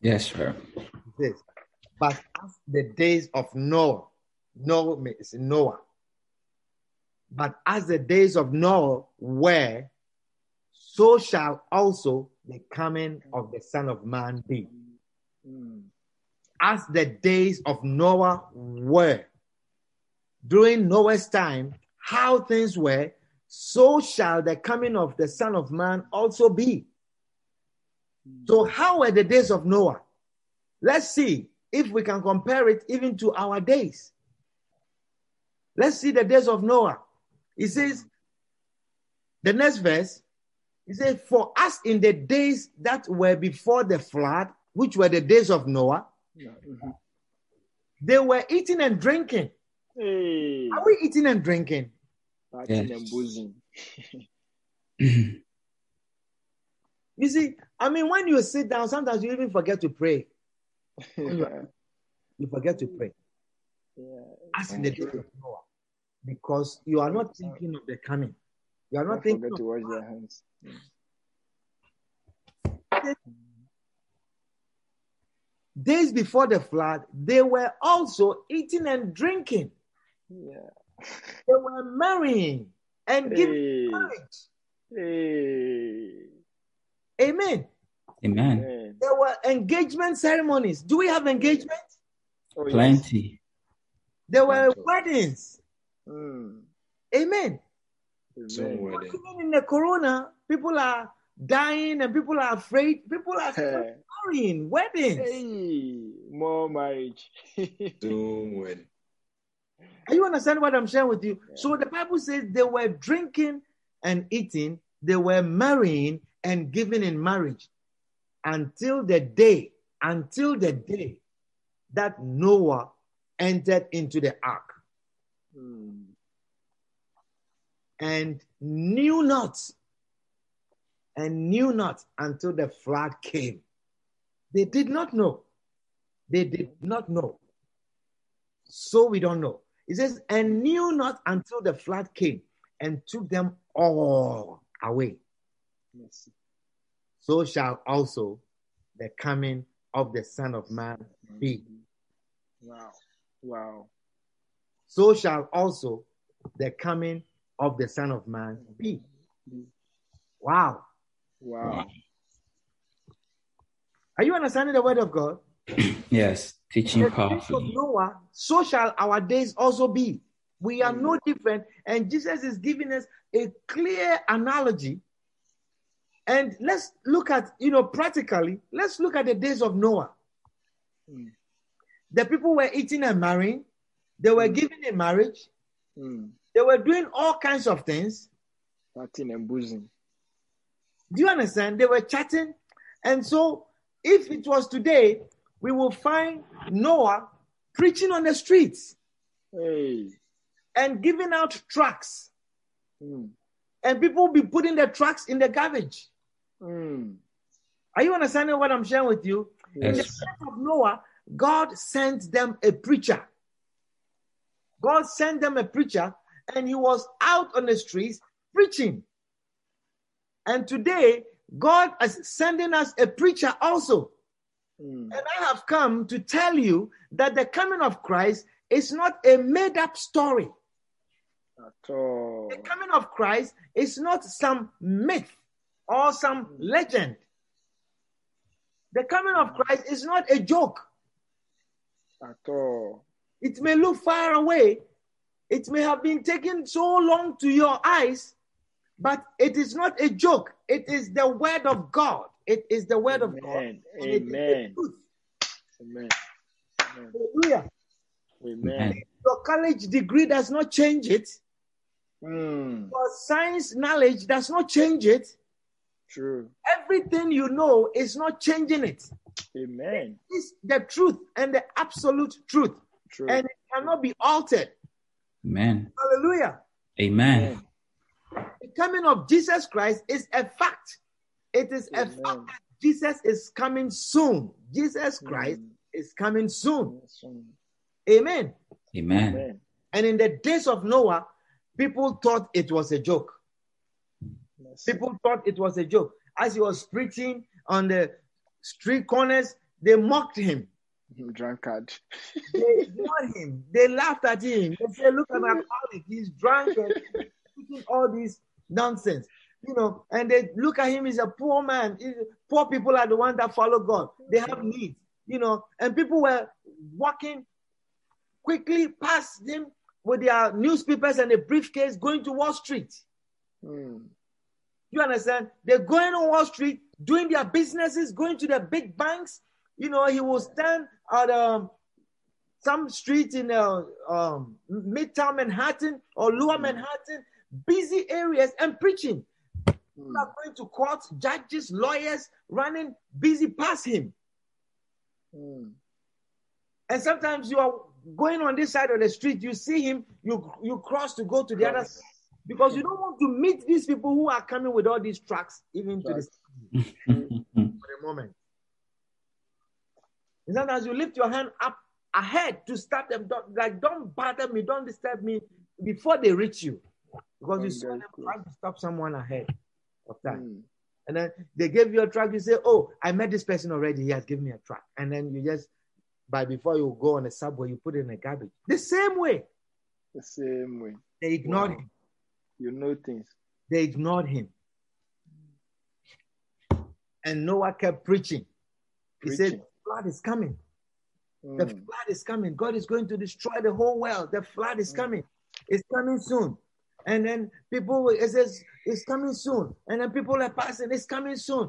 Yes, sir. It says, but as the days of Noah, Noah means Noah. But as the days of Noah were, so shall also the coming of the Son of Man be. As the days of Noah were, during Noah's time, how things were, so shall the coming of the Son of Man also be. So, how were the days of Noah? Let's see if we can compare it even to our days. Let's see the days of Noah. He says, the next verse, he says, For us in the days that were before the flood, which were the days of Noah, Yeah. Mhm. they were eating and drinking. Hey. Are we eating and drinking? Partying Yes. and boozing. *laughs* You see, I mean, when you sit down, sometimes you even forget to pray. yeah. *laughs* You forget to pray. As in the days of Noah. Because you are not thinking of the coming. You are Don't not thinking forget to wash their hands. days before the flood, they were also eating and drinking. Yeah. They were marrying and giving Hey. marriage. Hey. Amen. Amen. Man. There were engagement ceremonies. Do we have engagement? Oh, yes. Plenty. There were Plenty. weddings. Mm. Amen. Zoom Amen. wedding. Even in the corona, people are dying and people are afraid. People are still Hey. marrying, weddings. Hey. More marriage. *laughs* Zoom wedding. Are you understand what I'm sharing with you? Yeah. So the Bible says they were drinking and eating, they were marrying and giving in marriage until the day, until the day that Noah entered into the ark Mm. And knew not and knew not until the flood came. They did not know. They did not know. So we don't know. It says, and knew not until the flood came and took them all away. Yes. So shall also the coming of the Son of Man be. Wow. Wow. So shall also the coming of the Son of Man be. Wow. Wow. Are you understanding the word of God? *clears throat* Yes. Teaching The days of. Noah, so shall our days also be. We are no different. And Jesus is giving us a clear analogy. And let's look at, you know, practically, let's look at the days of Noah. Mm. The people were eating and marrying, they were giving in marriage, Mm. They were doing all kinds of things. Chatting and boozing. Do you understand? They were chatting. And so, if it was today, we will find Noah preaching on the streets Hey. and giving out tracts. Mm. And people will be putting their tracts in the garbage. Mm. Are you understanding what I'm sharing with you? In the time of Noah, God sent them a preacher. God sent them a preacher, and he was out on the streets preaching. And today, God is sending us a preacher also. Mm. And I have come to tell you that the coming of Christ is not a made up story. At all. The coming of Christ is not some myth or some legend. The coming of Christ is not a joke. At all. It may look far away, it may have been taken so long to your eyes, but it is not a joke. It is the word of God. It is the word of God. Amen. And it is the Amen. Amen. Amen. Hallelujah. Amen. Your college degree does not change it. Mm. Your science knowledge does not change it. True. Everything you know is not changing it. Amen. It's the truth and the absolute truth, True. and it cannot be altered. Amen. Hallelujah. Amen. The coming of Jesus Christ is a fact. It is a fact that Jesus is coming soon. Jesus Christ Mm. is coming soon. Mm. Amen. Amen. Amen. And in the days of Noah, people thought it was a joke. Yes. People thought it was a joke. As he was preaching on the street corners, they mocked him. Drunkard. They ignored him. They laughed at him. They said, Look at my colleague. He's drunk and speaking all this nonsense. You know, and they look at him, he's a poor man. Poor people are the ones that follow God. They have needs, you know, and people were walking quickly past him with their newspapers and a briefcase going to Wall Street. Mm. You understand? They're going on Wall Street, doing their businesses, going to the big banks. You know, he will stand at um, some street in uh, um, Midtown Manhattan or Lower Manhattan, busy areas, and preaching. People Mm. are going to court, judges, lawyers, running busy past him. Mm. And sometimes you are going on this side of the street, you see him, you you cross to go to the other side because you don't want to meet these people who are coming with all these trucks, even to the *laughs* for the moment. And sometimes you lift your hand up ahead to stop them. Don't, like, don't bother me, don't disturb me before they reach you. Because you saw them trying to stop someone ahead of time. Mm. And then they gave you a truck, you say, Oh, I met this person already. He has given me a truck. And then you just, by before you go on a subway, you put it in a garbage. The same way. The same way. They ignored Wow. him. You know things. They ignored him. And Noah kept preaching. He said, Preaching. Flood is coming. The Mm. flood is coming. God is going to destroy the whole world. The flood is coming. It's coming soon. And then people, it says, it's coming soon. And then people are passing, it's coming soon.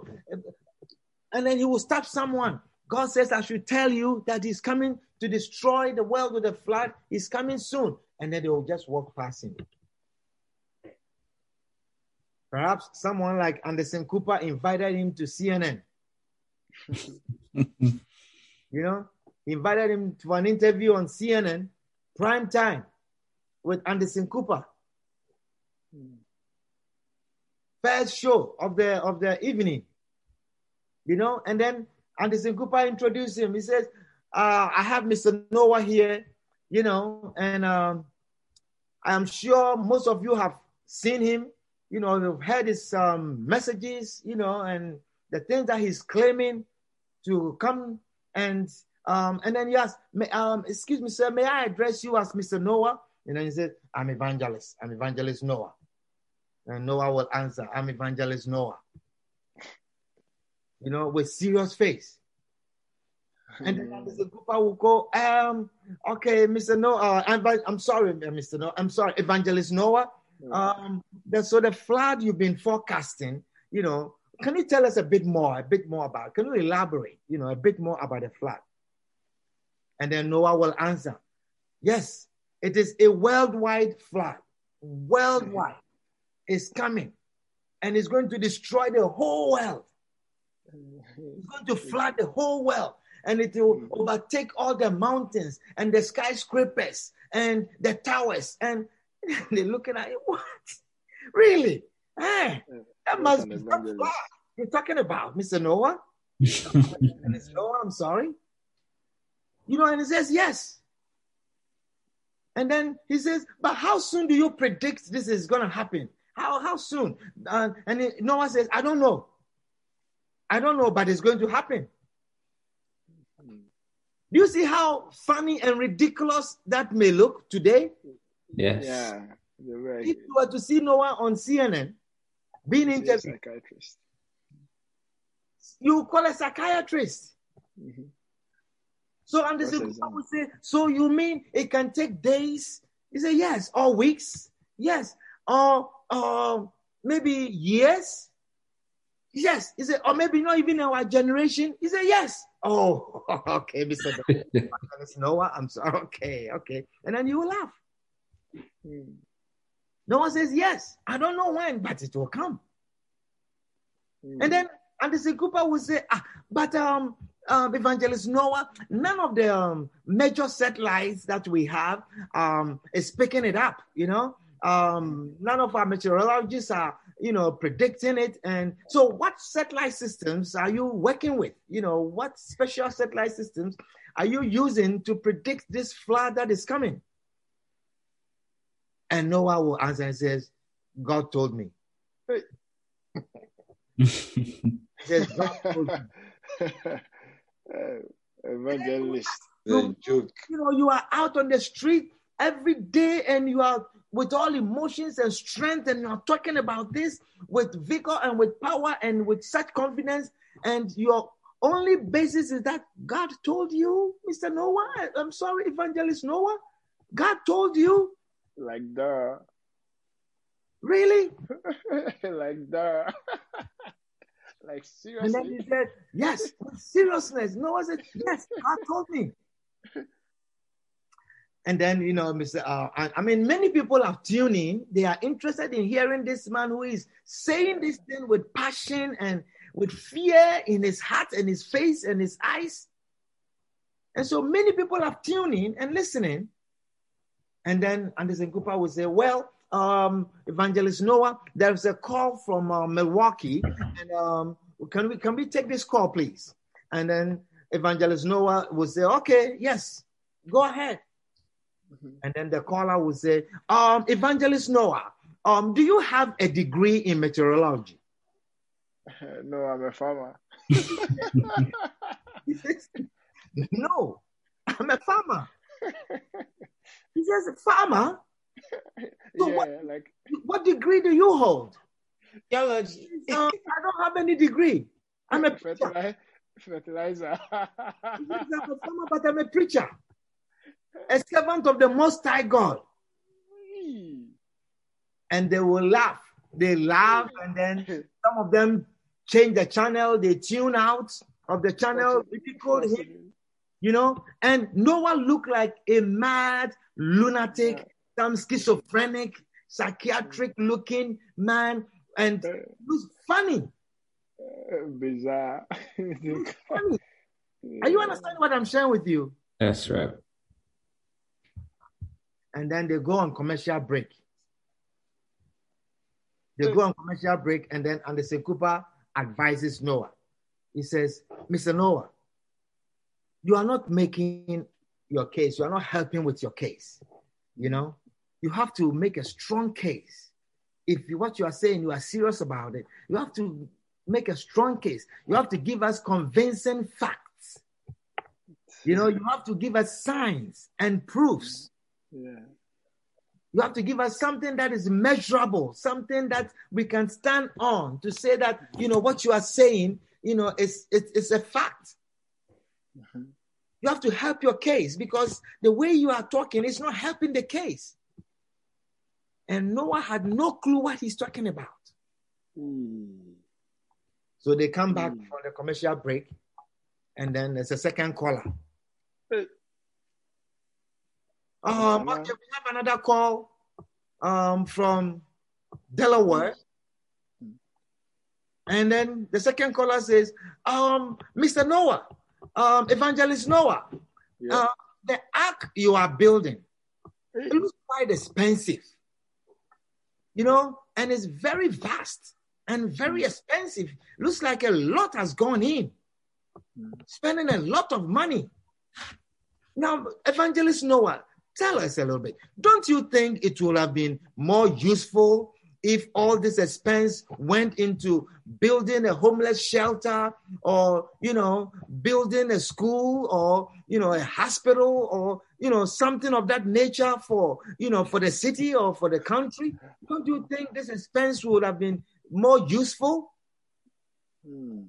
And then he will stop someone. God says, I should tell you that he's coming to destroy the world with a flood. He's coming soon. And then they will just walk past him. Perhaps someone like Anderson Cooper invited him to CNN. *laughs* You know, he invited him to an interview on CNN, prime time, with Anderson Cooper. first show of the of the evening. You know, and then Anderson Cooper introduced him. He says, uh, I have Mr. Noah here, you know, and um, I'm sure most of you have seen him, you know, you've heard his um, messages, you know, and the things that he's claiming to come and um, and then yes, may, um, excuse me, sir, may I address you as Mr. Noah? And then he said, I'm evangelist. I'm evangelist Noah. And Noah will answer, I'm evangelist Noah. You know, with serious face. And then Mr. Cooper will go, um, okay, Mr. Noah, uh, I'm, I'm sorry, Mr. Noah, I'm sorry, Evangelist Noah. Um, so the flood you've been forecasting, you know, can you tell us a bit more, a bit more about, can you elaborate, you know, a bit more about the flood? And then Noah will answer, yes, it is a worldwide flood, worldwide. is coming and it's going to destroy the whole world. It's going to flood the whole world and it will overtake all the mountains and the skyscrapers and the towers. And *laughs* they're looking at it, what? Really? Eh, that must be some flood you're talking about, Mr. Noah. *laughs* and it's Noah, I'm sorry. You know, and he says, yes. And then he says, but how soon do you predict this is going to happen? How, how soon? Uh, and he, Noah says, I don't know. I don't know, but it's going to happen. Do you see how funny and ridiculous that may look today? Yes. Yeah, you're right. If you were to see Noah on CNN being interviewed, psychiatrist. you call a psychiatrist. Mhm. So Anderson Process, Cooper would say, So you mean it can take days? He said, Yes, or weeks, yes, or or maybe years. Yes. He said, or maybe not even our generation. He said, Yes. Oh, *laughs* okay, Mr. *laughs* Noah. I'm sorry. Okay, okay. And then you will laugh. Mm. Noah says, Yes. I don't know when, but it will come. Mm. And then Anderson Cooper will say, ah, but um, um, Evangelist Noah, none of the um, major satellites that we have um, is picking it up, you know. Um, none of our meteorologists are, you know, predicting it. And so, what satellite systems are you working with? You know, what special satellite systems are you using to predict this flood that is coming? And Noah will answer and says, God told me. *laughs* Says, God told me. Uh, *laughs* evangelist. The joke. you know, you are out on the street every day and you are with all emotions and strength and you're talking about this with vigor and with power and with such confidence and your only basis is that God told you, Mr. Noah. I'm sorry, Evangelist Noah. God told you, like the really? *laughs* like the *laughs* like seriously? And then he said, Yes, with seriousness. Noah said, Yes, God told me. And then, you know, Mr. Uh, I, I mean, many people are tuning. They are interested in hearing this man who is saying this thing with passion and with fear in his heart and his face and his eyes. And so many people are tuning and listening. And then Anderson Cooper will say, Well, um, Evangelist Noah, there's a call from uh, Milwaukee, and um, can we can we take this call, please? And then Evangelist Noah will say, "Okay, yes, go ahead." And then the caller will say, um, "Evangelist Noah, um, do you have a degree in meteorology?" *laughs* no, I'm a farmer. *laughs* *laughs* "No, I'm a farmer." He says, "Farmer, *laughs* So yeah, what- like what degree do you hold?" Theology. Um, I don't have any degree. I'm a *laughs* preacher. fertilizer. *laughs* fertilizer. Yes, I'm a farmer, but I'm a preacher, a servant of the Most High God. And they will laugh. They laugh, and then some of them change the channel. They tune out of the channel, ridiculed him, you know. And Noah looked like a mad lunatic, some schizophrenic, psychiatric-looking man, and it was funny. Bizarre. *laughs* funny. Are you understanding what I'm sharing with you? That's right. and then they go on commercial break. They go on commercial break, and then Anderson Cooper advises Noah. He says, Mr. Noah, you are not making your case, you are not helping with your case. You know, you have to make a strong case. If you, what you are saying, you are serious about it, you have to make a strong case. You have to give us convincing facts. You know, you have to give us signs and proofs. Yeah. You have to give us something that is measurable, something that we can stand on to say that, you know, what you are saying, you know, it's, it's, it's a fact. Mhm. You have to help your case because the way you are talking is not helping the case. And Noah had no clue what he's talking about. Mm. So they come back Mm. for the commercial break, and then there's a second caller. Hey. Um, okay, we have another call um, from Delaware. And then the second caller says, um, Mr. Noah, um, Evangelist Noah, Yeah. uh, the ark you are building, it looks quite expensive. You know, and it's very vast and very expensive. Looks like a lot has gone in, Mm. spending a lot of money. Now, Evangelist Noah, tell us a little bit. Don't you think it would have been more useful if all this expense went into building a homeless shelter or, you know, building a school or, you know, a hospital or, you know, something of that nature for, you know, for the city or for the country? Don't you think this expense would have been more useful? Mm.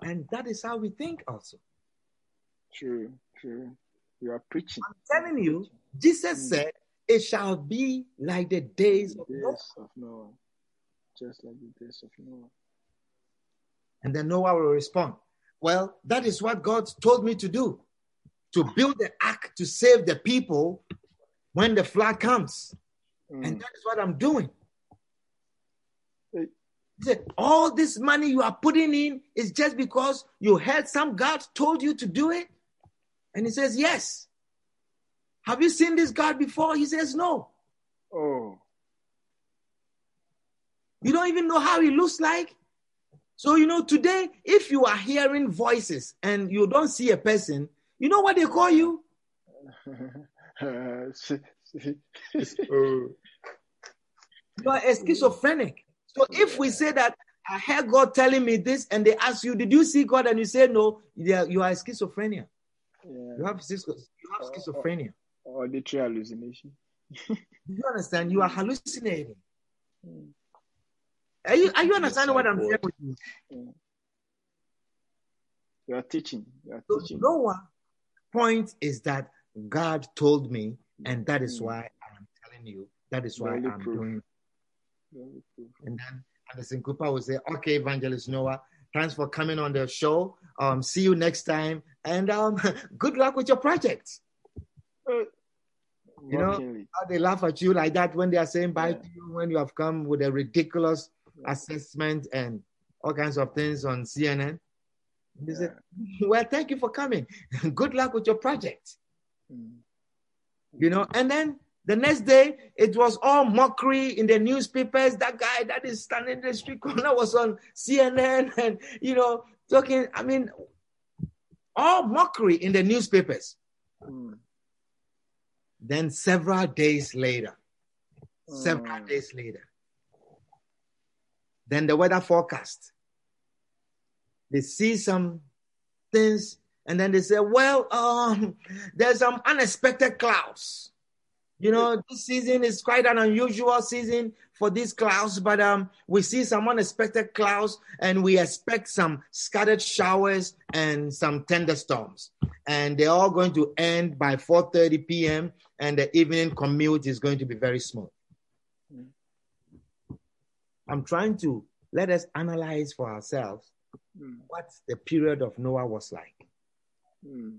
And that is how we think also. True. True. You are preaching. I'm telling you, Jesus Mm. said, it shall be like the days of Noah. Of Noah. Just like the days of Noah. And then Noah will respond, Well, that is what God told me to do to build the ark to save the people when the flood comes. Mm. And that is what I'm doing. Hey. He said, All this money you are putting in is just because you heard some God told you to do it? And he says, Yes. Have you seen this God before? He says, No. Oh. You don't even know how he looks like. So, you know, today, if you are hearing voices and you don't see a person, you know what they call you? *laughs* You are a schizophrenic. So, if we say that I heard God telling me this and they ask you, Did you see God? And you say no, you are, schizophrenia. yeah. You have, you have oh. schizophrenia. Auditory hallucination. Do you understand? You are hallucinating. Mm. Are you, are you understanding what I'm saying with you? You are teaching. You are So teaching. Noah point is that God told me, and that is why I'm telling you. That is why Very I'm proof. doing. And then Anderson Cooper will say, "Okay, Evangelist Noah, thanks for coming on the show. Um, see you next time, and um, *laughs* good luck with your project." Uh, You know. How they laugh at you like that when they are saying bye Yeah. to you when you have come with a ridiculous assessment and all kinds of things on CNN. They say, "Well, thank you for coming. *laughs* good luck with your project." Mm. you know and then the next day it was all mockery in the newspapers that guy that is standing in the street corner was on cnn *laughs* and you know talking i mean all mockery in the newspapers Mm. Then several days later several Mm. days later then the weather forecast they see some things and then they say well um there's some unexpected clouds you know this season is quite an unusual season for these clouds but um we see some unexpected clouds and we expect some scattered showers and some thunderstorms and they're all going to end by 4:30 p.m. and the evening commute is going to be very smooth Mm. i'm trying to let us analyze for ourselves Mm. what the period of noah was like Mm.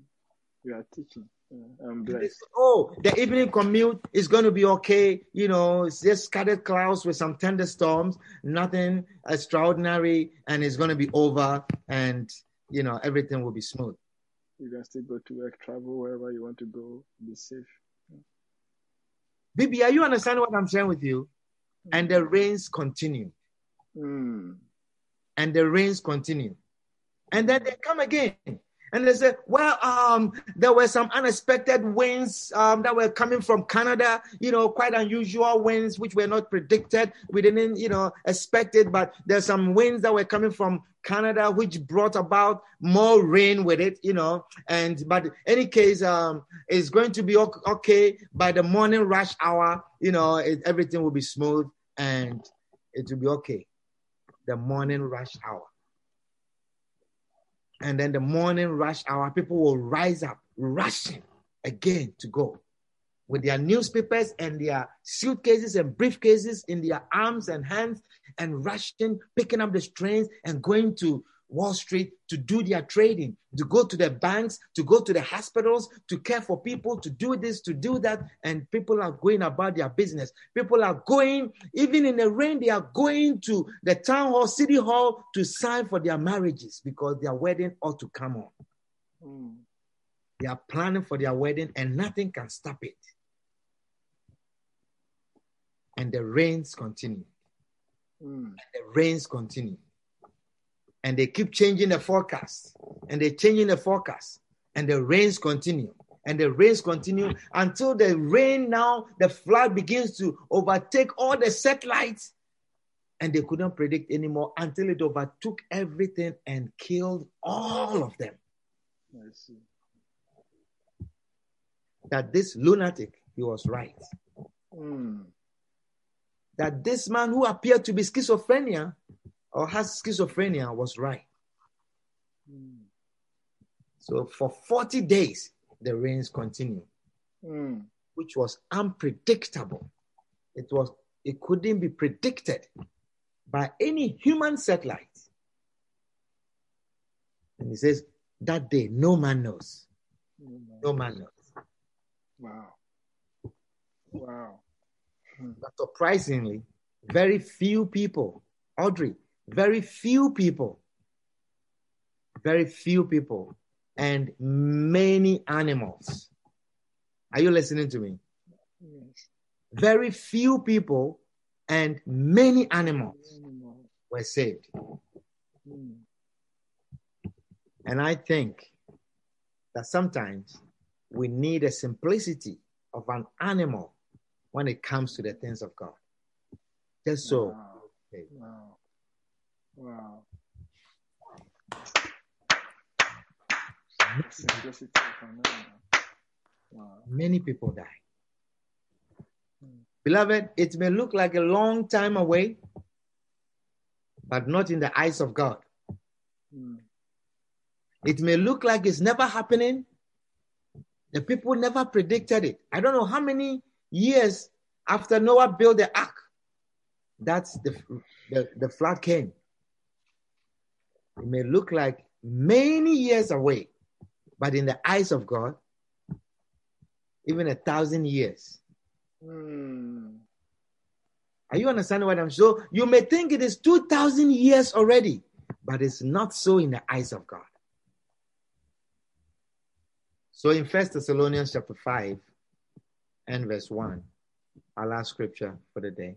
You are teaching. Yeah. I'm blessed. say, oh, the evening commute is going to be okay. You know, it's just scattered clouds with some thunderstorms, nothing extraordinary, and it's going to be over, and you know, everything will be smooth. You can still go to work, travel wherever you want to go, be safe. Bibi, are you understanding what I'm sharing with you? and the rains continue, Mm. and the rains continue, and then they come again. And they said, well, um, there were some unexpected winds um, that were coming from Canada, you know, quite unusual winds which were not predicted. We didn't, you know, expect it, but there's some winds that were coming from Canada which brought about more rain with it, you know. And but any case, um, it's going to be okay by the morning rush hour, you know, it, everything will be smooth and it will be okay. The morning rush hour and then the morning rush hour, people will rise up, rushing again to go with their newspapers and their suitcases and briefcases in their arms and hands and rushing, picking up the trains and going to Wall Street to do their trading, to go to the banks, to go to the hospitals, to care for people, to do this, to do that. And people are going about their business. People are going, even in the rain, they are going to the town hall, city hall to sign for their marriages because their wedding ought to come on. Mm. They are planning for their wedding and nothing can stop it. And the rains continue. Mm. The rains continue. And they keep changing the forecast. And they're changing the forecast. And the rains continue. And the rains continue until the rain now, the flood begins to overtake all the satellites. And they couldn't predict anymore until it overtook everything and killed all of them. I see. That this lunatic, he was right. Mm. that this man who appeared to be schizophrenia or has schizophrenia was right. Mm. So for 40 days, the rains continued, Mm. which was unpredictable. It was it couldn't be predicted by any human satellite. And he says, that day, no man knows. No man knows. Wow. Wow. But surprisingly, very few people, Audrey, very few people, very few people, and many animals. Are you listening to me? Yes. Very few people and many animals Animal. were saved. Mm. And I think that sometimes we need a simplicity of an animal when it comes to the things of God. Just so. Wow. okay. Wow. Wow. The simplicity of an animal. Wow. many people die. Beloved, it may look like a long time away, but not in the eyes of God. Mm. It may look like it's never happening. The people never predicted it. I don't know how many years after Noah built the ark, that's the, the, the flood came. It may look like many years away, but in the eyes of God, even a thousand years. Mm. Are you understanding what I'm saying? so? You may think it is 2,000 years already, but it's not so in the eyes of God. So in First Thessalonians chapter 5 and verse 1, our last scripture for the day.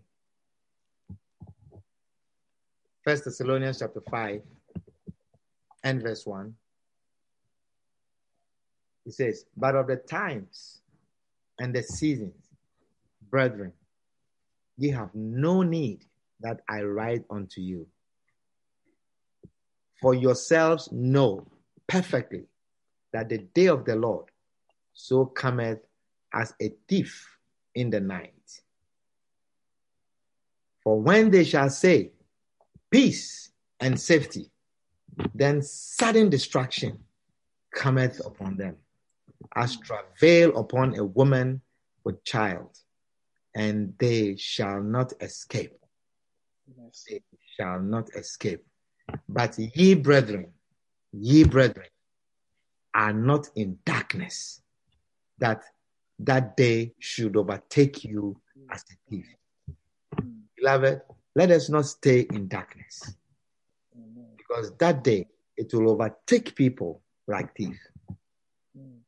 First Thessalonians chapter 5 and verse 1. It says, But of the times and the seasons, brethren, ye have no need that I write unto you. For yourselves know perfectly that the day of the Lord so cometh as a thief in the night. For when they shall say, Peace and safety, then sudden destruction cometh upon them, as travail upon a woman with child, and they shall not escape. Yes. They shall not escape. But ye brethren, ye brethren, are not in darkness, that that day should overtake you as a thief. Mm. Beloved, let us not stay in darkness. Because that day it will overtake people like this. Mm.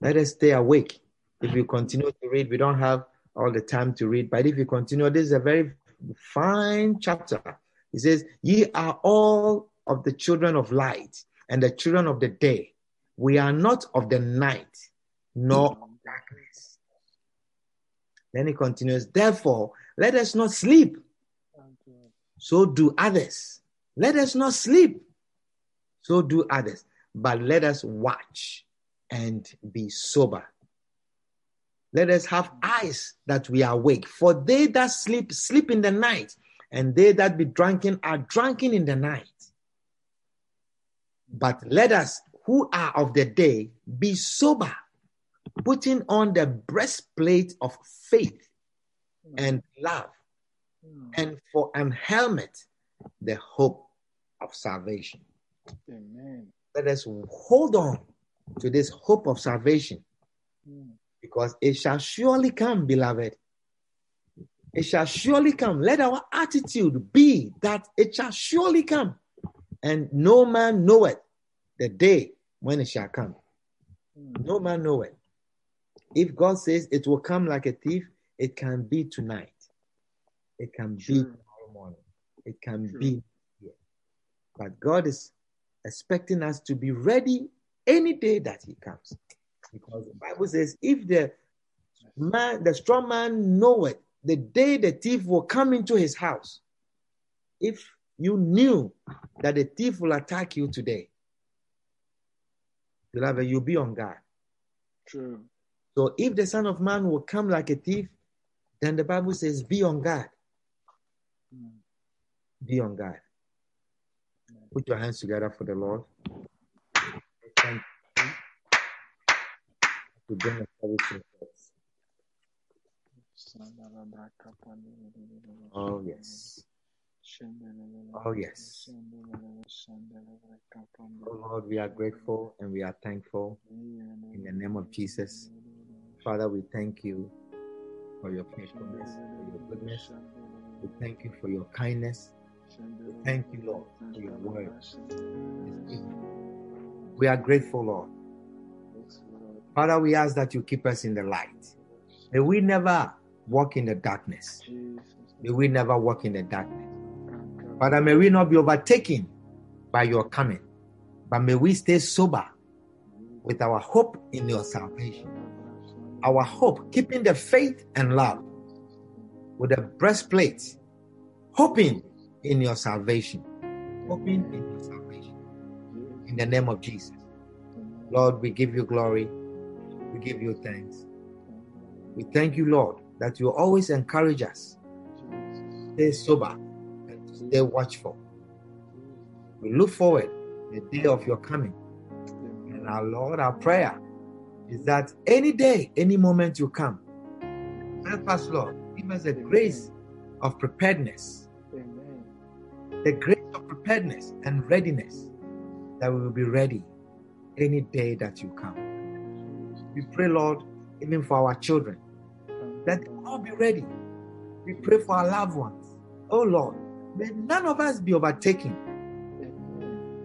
Let us stay awake. If you continue to read, we don't have all the time to read, but if you continue, this is a very fine chapter. It says, Ye are all of the children of light and the children of the day. We are not of the night, nor of darkness. Then he continues, Therefore, let us not sleep, so do others. Let us not sleep, so do others. But let us watch and be sober. Let us have eyes that we are awake. For they that sleep, sleep in the night, and they that be drunken are drunken in the night. But let us, who are of the day, be sober, putting on the breastplate of faith and love, hmm. and for an helmet, the hope of salvation. Amen. Let us hold on to this hope of salvation Mm. because it shall surely come, beloved. It shall surely come. Let our attitude be that it shall surely come, and no man knoweth the day when it shall come. Mm. No man knoweth. If God says it will come like a thief, it can be tonight. It can be tomorrow morning. It can Sure. be. But God is expecting us to be ready any day that He comes. Because the Bible says, if the man, the strong man knoweth the day the thief will come into his house, if you knew that the thief will attack you today, beloved, you'll be on guard. True. So if the Son of Man will come like a thief, then the Bible says, be on guard. Mm. Be on guard. Put your hands together for the Lord. Thank you. To bring everything first. Oh, yes. Oh, yes. Oh, Lord, we are grateful and we are thankful in the name of Jesus. Father, we thank you for your faithfulness, for your goodness. We thank you for your kindness. Thank you, Lord, for your words. We are grateful, Lord. Father, we ask that you keep us in the light. May we never walk in the darkness. May we never walk in the darkness. Father, may we not be overtaken by your coming, but may we stay sober with our hope in your salvation. Our hope, keeping the faith and love with a breastplate, hoping in your salvation. Hoping in your salvation. In the name of Jesus. Lord, we give you glory. We give you thanks. We thank you, Lord, that you always encourage us. Stay sober and stay watchful. We look forward the day of your coming. And our Lord, our prayer is that any day, any moment you come, help us, Lord. Give us a grace of preparedness. The grace of preparedness and readiness that we will be ready any day that you come. We pray, Lord, even for our children, that they all be ready. We pray for our loved ones. Oh Lord, may none of us be overtaken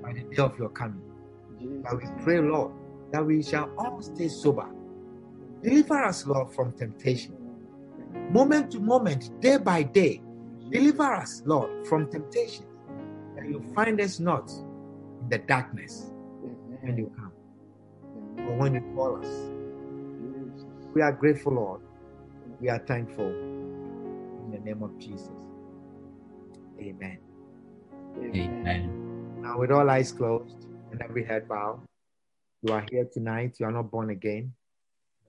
by the day of your coming. But we pray, Lord, that we shall all stay sober. Deliver us, Lord, from temptation. Moment to moment, day by day, deliver us, Lord, from temptation. That you find us not in the darkness when you come or when you call us. Jesus. We are grateful, Lord. We are thankful. In the name of Jesus. Amen. Amen. Now, with all eyes closed and every head bowed, you are here tonight. You are not born again.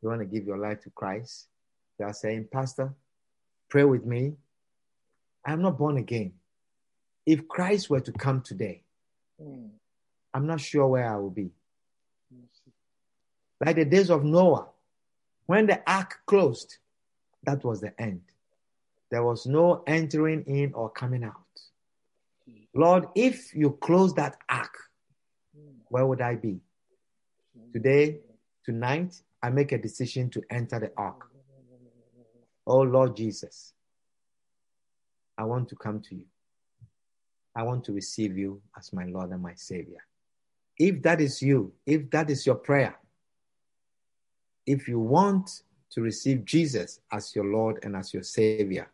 You want to give your life to Christ. You are saying, Pastor, pray with me. I'm not born again. If Christ were to come today, Mm. I'm not sure where I will be. Like the days of Noah, when the ark closed, that was the end. There was no entering in or coming out. Lord, if you close that ark, where would I be? Today, tonight, I make a decision to enter the ark. Oh Lord Jesus, I want to come to you. I want to receive you as my Lord and my Savior. If that is you, if that is your prayer, if you want to receive Jesus as your Lord and as your Savior,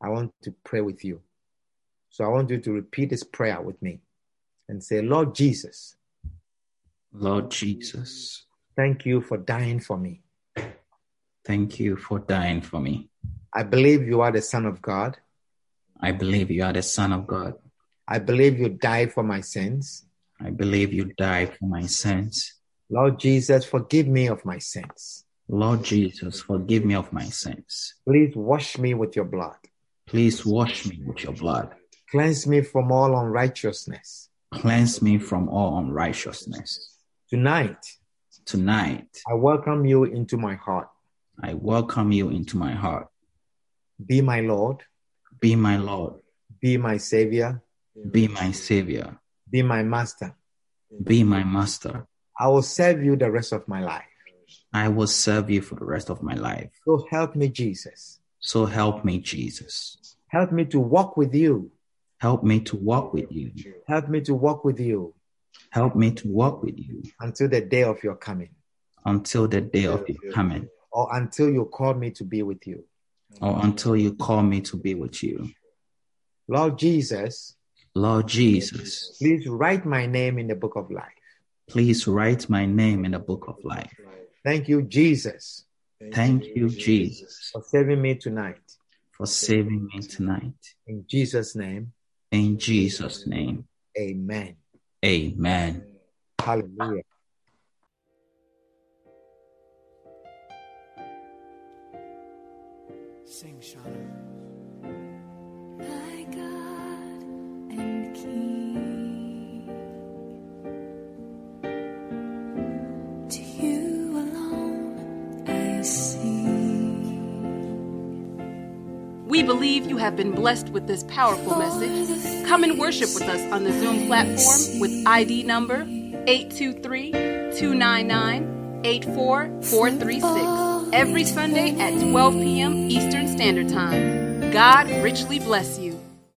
I want to pray with you. So I want you to repeat this prayer with me and say, Lord Jesus, Lord Jesus, thank you for dying for me. thank you for dying for me. I believe you are the Son of God. I believe you are the Son of God. I believe you died for my sins. I believe you died for my sins. Lord Jesus, forgive me of my sins. Lord Jesus, forgive me of my sins. Please wash me with your blood. Please wash me with your blood. Cleanse me from all unrighteousness. Cleanse me from all unrighteousness. Tonight, Tonight, I welcome you into my heart. I welcome you into my heart. Be my Lord, Be my Lord. be my Savior, Be my Savior. be my Master. Be my Master. I will serve you the rest of my life. I will serve you for the rest of my life. So help me, Jesus. So help me, Jesus. Help me to walk with you. Help me to walk with you. Help me to walk with you Help me to walk with you until the day of your coming until the day of your coming or until you call me to be with you. Or until you call me to be with you. Lord Jesus, Lord Jesus, please write my name in the book of life. please write my name in the book of life. Thank you, Jesus, Thank you, Jesus, for saving me tonight. for saving me tonight. In Jesus' name, In Jesus' name, amen. amen. Hallelujah. Sing, Shauna. My God and King, to you alone I sing. We believe you have been blessed with this powerful message. Come and worship with us on the Zoom platform with ID number 823 299 84436 every Sunday at 12 p.m. Eastern Standard Time. God richly bless you.